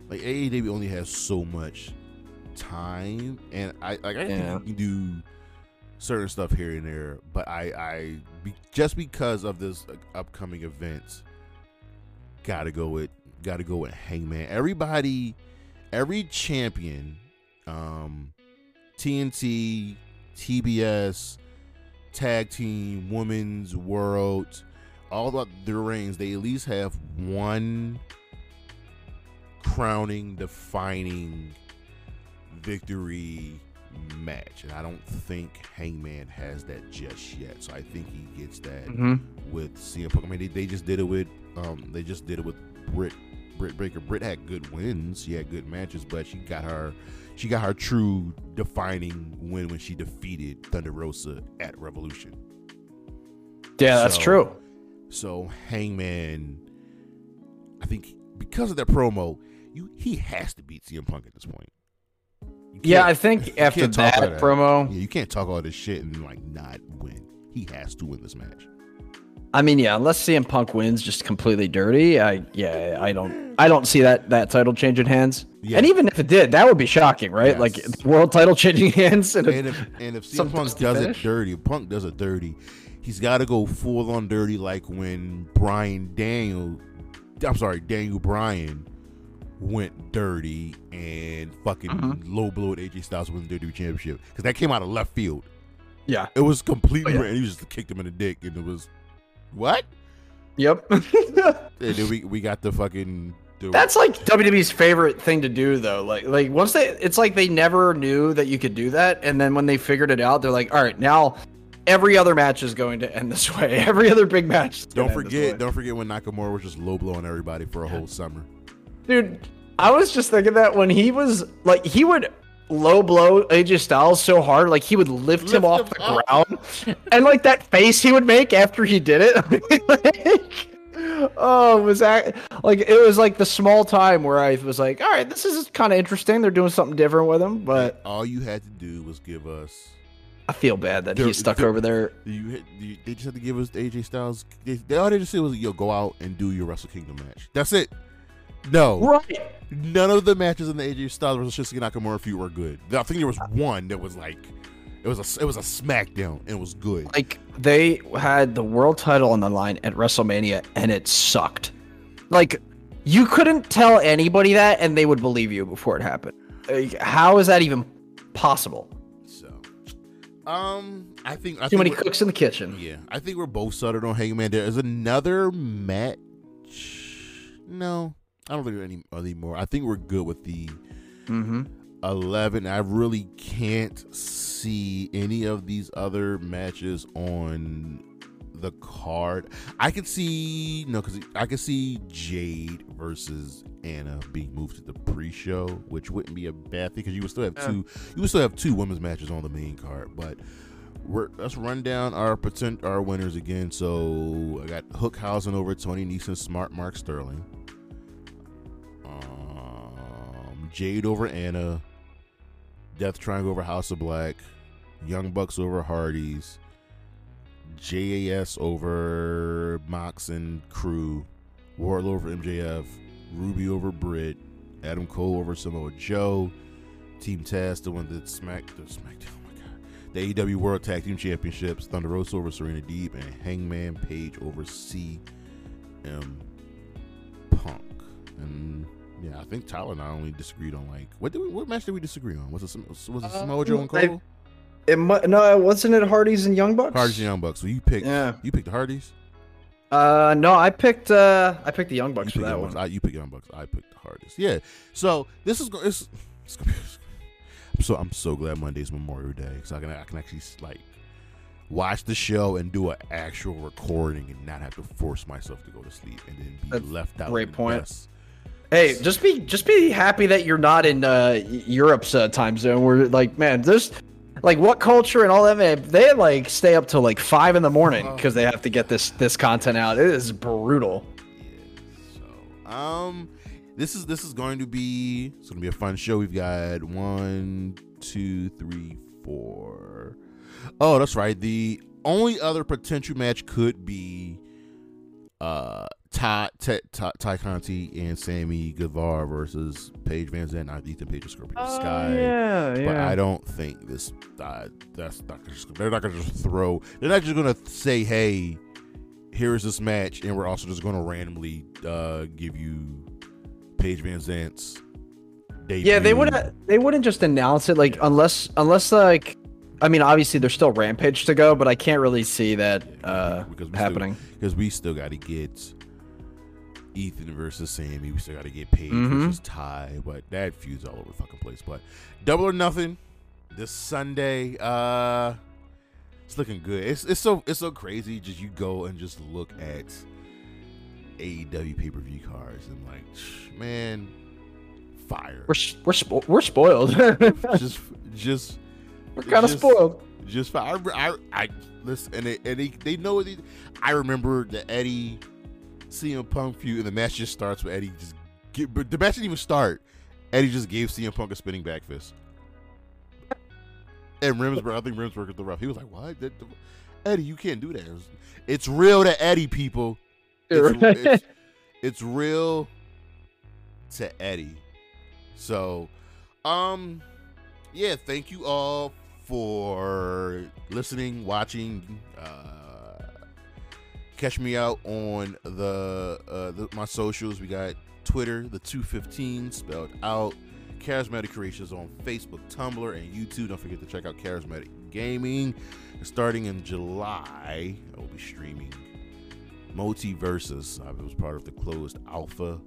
like AEW only has so much time, and I like I Yeah. think you can do certain stuff here and there, but I I be, just because of this upcoming events, gotta go with gotta go with Hangman. Everybody, every champion, um, TNT, TBS, tag team, women's world, all about their reigns, they at least have one crowning, defining victory match, and I don't think Hangman has that just yet. So I think he gets that Mhm. with CM Punk. I mean, they, they just did it with um, they just did it with Britt Britt Baker. Britt had good wins, she had good matches, but she got her she got her true defining win when she defeated Thunder Rosa at Revolution. Yeah, that's true. So Hangman, I think because of that promo, you he has to beat CM Punk at this point. Yeah, I think after that that. promo, yeah, you can't talk all this shit and like not win. He has to win this match. I mean, yeah, unless CM Punk wins just completely dirty, I yeah, I don't I don't see that that title changing hands. Yeah. And even if it did, that would be shocking, right? Like world title changing hands and, And if and if CM Punk does finish? it dirty, Punk does it dirty, he's got to go full on dirty, like when Bryan Daniel, I'm sorry, Daniel Bryan went dirty and fucking Mhm. low blow at AJ Styles win the WWE Championship because that came out of left field. yeah. It was completely Oh, yeah. random. He just kicked him in the dick, and it was what? Yep. And then we we got the fucking. The, That's like WWE's favorite thing to do, though. Like, like once they, it's like they never knew that you could do that, and then when they figured it out, they're like, all right, now every other match is going to end this way. Every other big match. is don't gonna end this forget, don't forget when Nakamura was just low blowing everybody for a whole summer. dude. I was just thinking that when he was like, he would low blow AJ Styles so hard, like he would lift, him Lift off him the up. ground, and like that face he would make after he did it. like, oh, it was that like it was like the small time where I was like, all right, this is kind of interesting. They're doing something different with him, but all you had to do was give us. I feel bad that he's stuck over there. You, you they just had to give us the AJ Styles. They, they all they just said was yo go out and do your Wrestle Kingdom match. That's it. No, Right. none of the matches in the AJ Styles versus Shinsuke Nakamura feud were good. I think there was one that was like it was a it was a SmackDown it was good. Like they had the world title on the line at WrestleMania and it sucked. Like you couldn't tell anybody that and they would believe you before it happened. Like, how is that even possible? So, um, I think I Too think many cooks in the kitchen. Yeah, I think we're both settled on Hangman. There is another match. No, I don't think there any anymore. I think we're good with the Mm-hmm. 11. I really can't see any of these other matches on the card. I could see no, because I could see Jade versus Anna being moved to the pre-show, which wouldn't be a bad thing because you would still have two. You would still have two women's matches on the main card, but. We're, let's run down our potent, our winners again. So I got Hookhausen over Tony Neeson, Smart Mark Sterling. Um, Jade over Anna. Death Triangle over House of Black. Young Bucks over Hardys. JAS over Mox and Crew. Wardlow over MJF. Ruby over Britt. Adam Cole over Samoa Joe. Team Taz to win the Smack the SmackDown. Oh my god. The AEW World Tag Team Championships. Thunder Rosa over Serena Deeb and Hangman Page over CM Punk. And yeah, I think Tyler and I only disagreed on like what did we, what match did we disagree on? Was it was it Samoa Joe and Um, I- Cole? It mu- no, wasn't it Hardys and Young Bucks? Hardys and Young Bucks. So you picked Yeah. you picked the Hardys. Uh, no, I picked uh, I picked the Young You Bucks for picked that Young one. Bucks. I, you picked Young Bucks. I picked the Hardys. Yeah. So this is going. It's, be. I'm so I'm so glad Monday's Memorial Day because I can I can actually like watch the show and do an actual recording and not have to force myself to go to sleep and then be That's left out. great in point. dust. Hey, just be just be happy that you're not in uh, Europe's uh, time zone. Where like, man, there's like what culture and all that. Man, they like stay up till like five in the morning because they have to get this this content out. It is brutal. So, um, this is this is going to be it's going to be a fun show. We've got one, two, three, four. Oh, that's right. The only other potential match could be uh Ty Ty, Ty, Tay Conti and Sammy Guevara versus Paige VanZant, not Ethan Page or Scorpio Sky. Oh, yeah, But I don't think this. Uh, that's not. Just, they're not gonna just throw. They're not just gonna say, "Hey, here's this match," and we're also just gonna randomly uh, give you Paige VanZant's debut. Yeah, they would they wouldn't just announce it like unless unless like I mean, obviously there's still Rampage to go, but I can't really see that uh, because we happening. Because we still got to get Ethan versus Sammy. We still got to get Paige Mhm. versus Ty. But that feud's all over the fucking place. But Double or Nothing this Sunday. Uh, it's looking good. It's it's so it's so crazy. Just you go and just look at AEW pay per view cards and like, man, fire. We're we're spo- we're spoiled. just just we're kind of spoiled. just fine. I, I, I listen, and they, and they, they know it. I remember the Eddie CM Punk feud, and the match just starts with Eddie just get, but the match didn't even start. Eddie just gave CM Punk a spinning back fist. And Remsburg, I think Remsburg is the ref. He was like, "What, That- that- Eddie? You can't do that. It's, it's real to Eddie, people. It's, it's, it's real to Eddie. So, um, yeah, thank you all for listening, watching. Uh, catch me out on the, uh, the my socials. We got Twitter, the 215 spelled out. Charismatic Creations on Facebook, Tumblr, and YouTube. Don't forget to check out Charismatic Gaming. Starting in July, I will be streaming Multiversus. I was part of the closed alpha.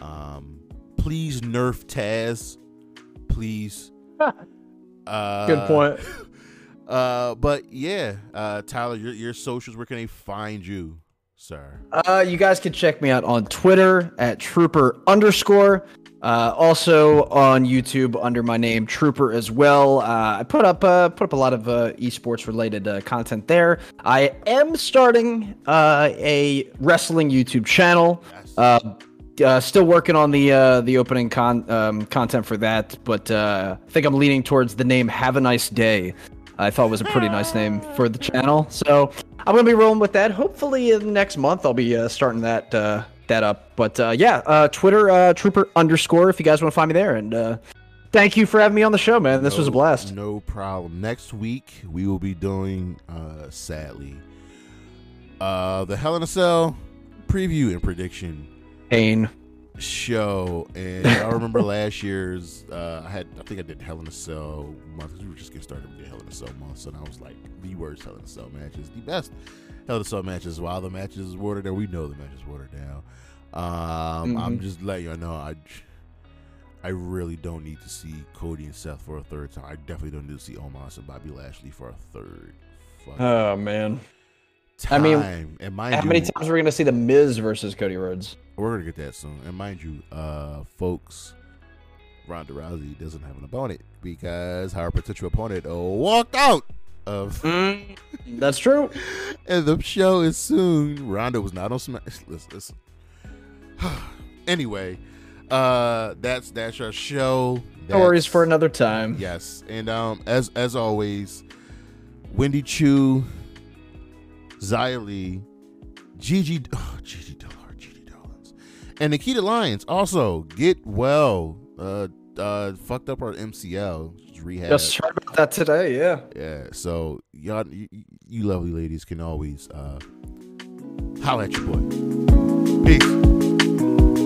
Um, please nerf Taz. Please. Uh, Good point. Uh, but yeah, uh, Tyler, your your socials. Where can they find you, sir? Uh, you guys can check me out on Twitter at Trooper underscore. Uh, also on YouTube under my name Trooper as well. Uh, I put up uh, put up a lot of uh, esports related uh, content there. I am starting uh, a wrestling YouTube channel. Uh, uh, still working on the uh, the opening con- um, content for that, but uh, I think I'm leaning towards the name Have a Nice Day. I thought was a pretty nice name for the channel, so I'm gonna be rolling with that. Hopefully, in the next month I'll be uh, starting that uh, that up. But uh, yeah, uh, Twitter uh, Trooper underscore if you guys want to find me there. And uh, thank you for having me on the show, man. This was a blast. No problem. Next week we will be doing, uh, sadly, uh, the Hell in a Cell preview and prediction Pain. Show. And I remember last year's. Uh, I had, I think I did Hell in a Cell month we were just getting started with the Hell in a Cell month, and I was like, the worst Hell in a Cell matches, the best Hell in a Cell matches. While the matches watered down, we know the matches watered down. Um, I'm Mhm. just letting you know, I. I really don't need to see Cody and Seth for a third time. I definitely don't need to see Omos and Bobby Lashley for a third. fucking Oh man, time. I mean, how many times are we gonna see the Miz versus Cody Rhodes? We're gonna get that soon. And mind you, uh, folks, Ronda Rousey doesn't have an opponent because her potential opponent walked out of, That's true. and the show is soon. Ronda was not on Smash. Listen, listen. anyway, uh, that's that's our show. No worries for another time. Yes, and um, as as always, Wendy Choo, Xia Li, Gigi, and Nikita Lyons. Also, get well. Uh, uh, fucked up our MCL rehab. Just heard about that today. Yeah. yeah, so y'all, you, you lovely ladies can always uh, holla at your boy. Peace.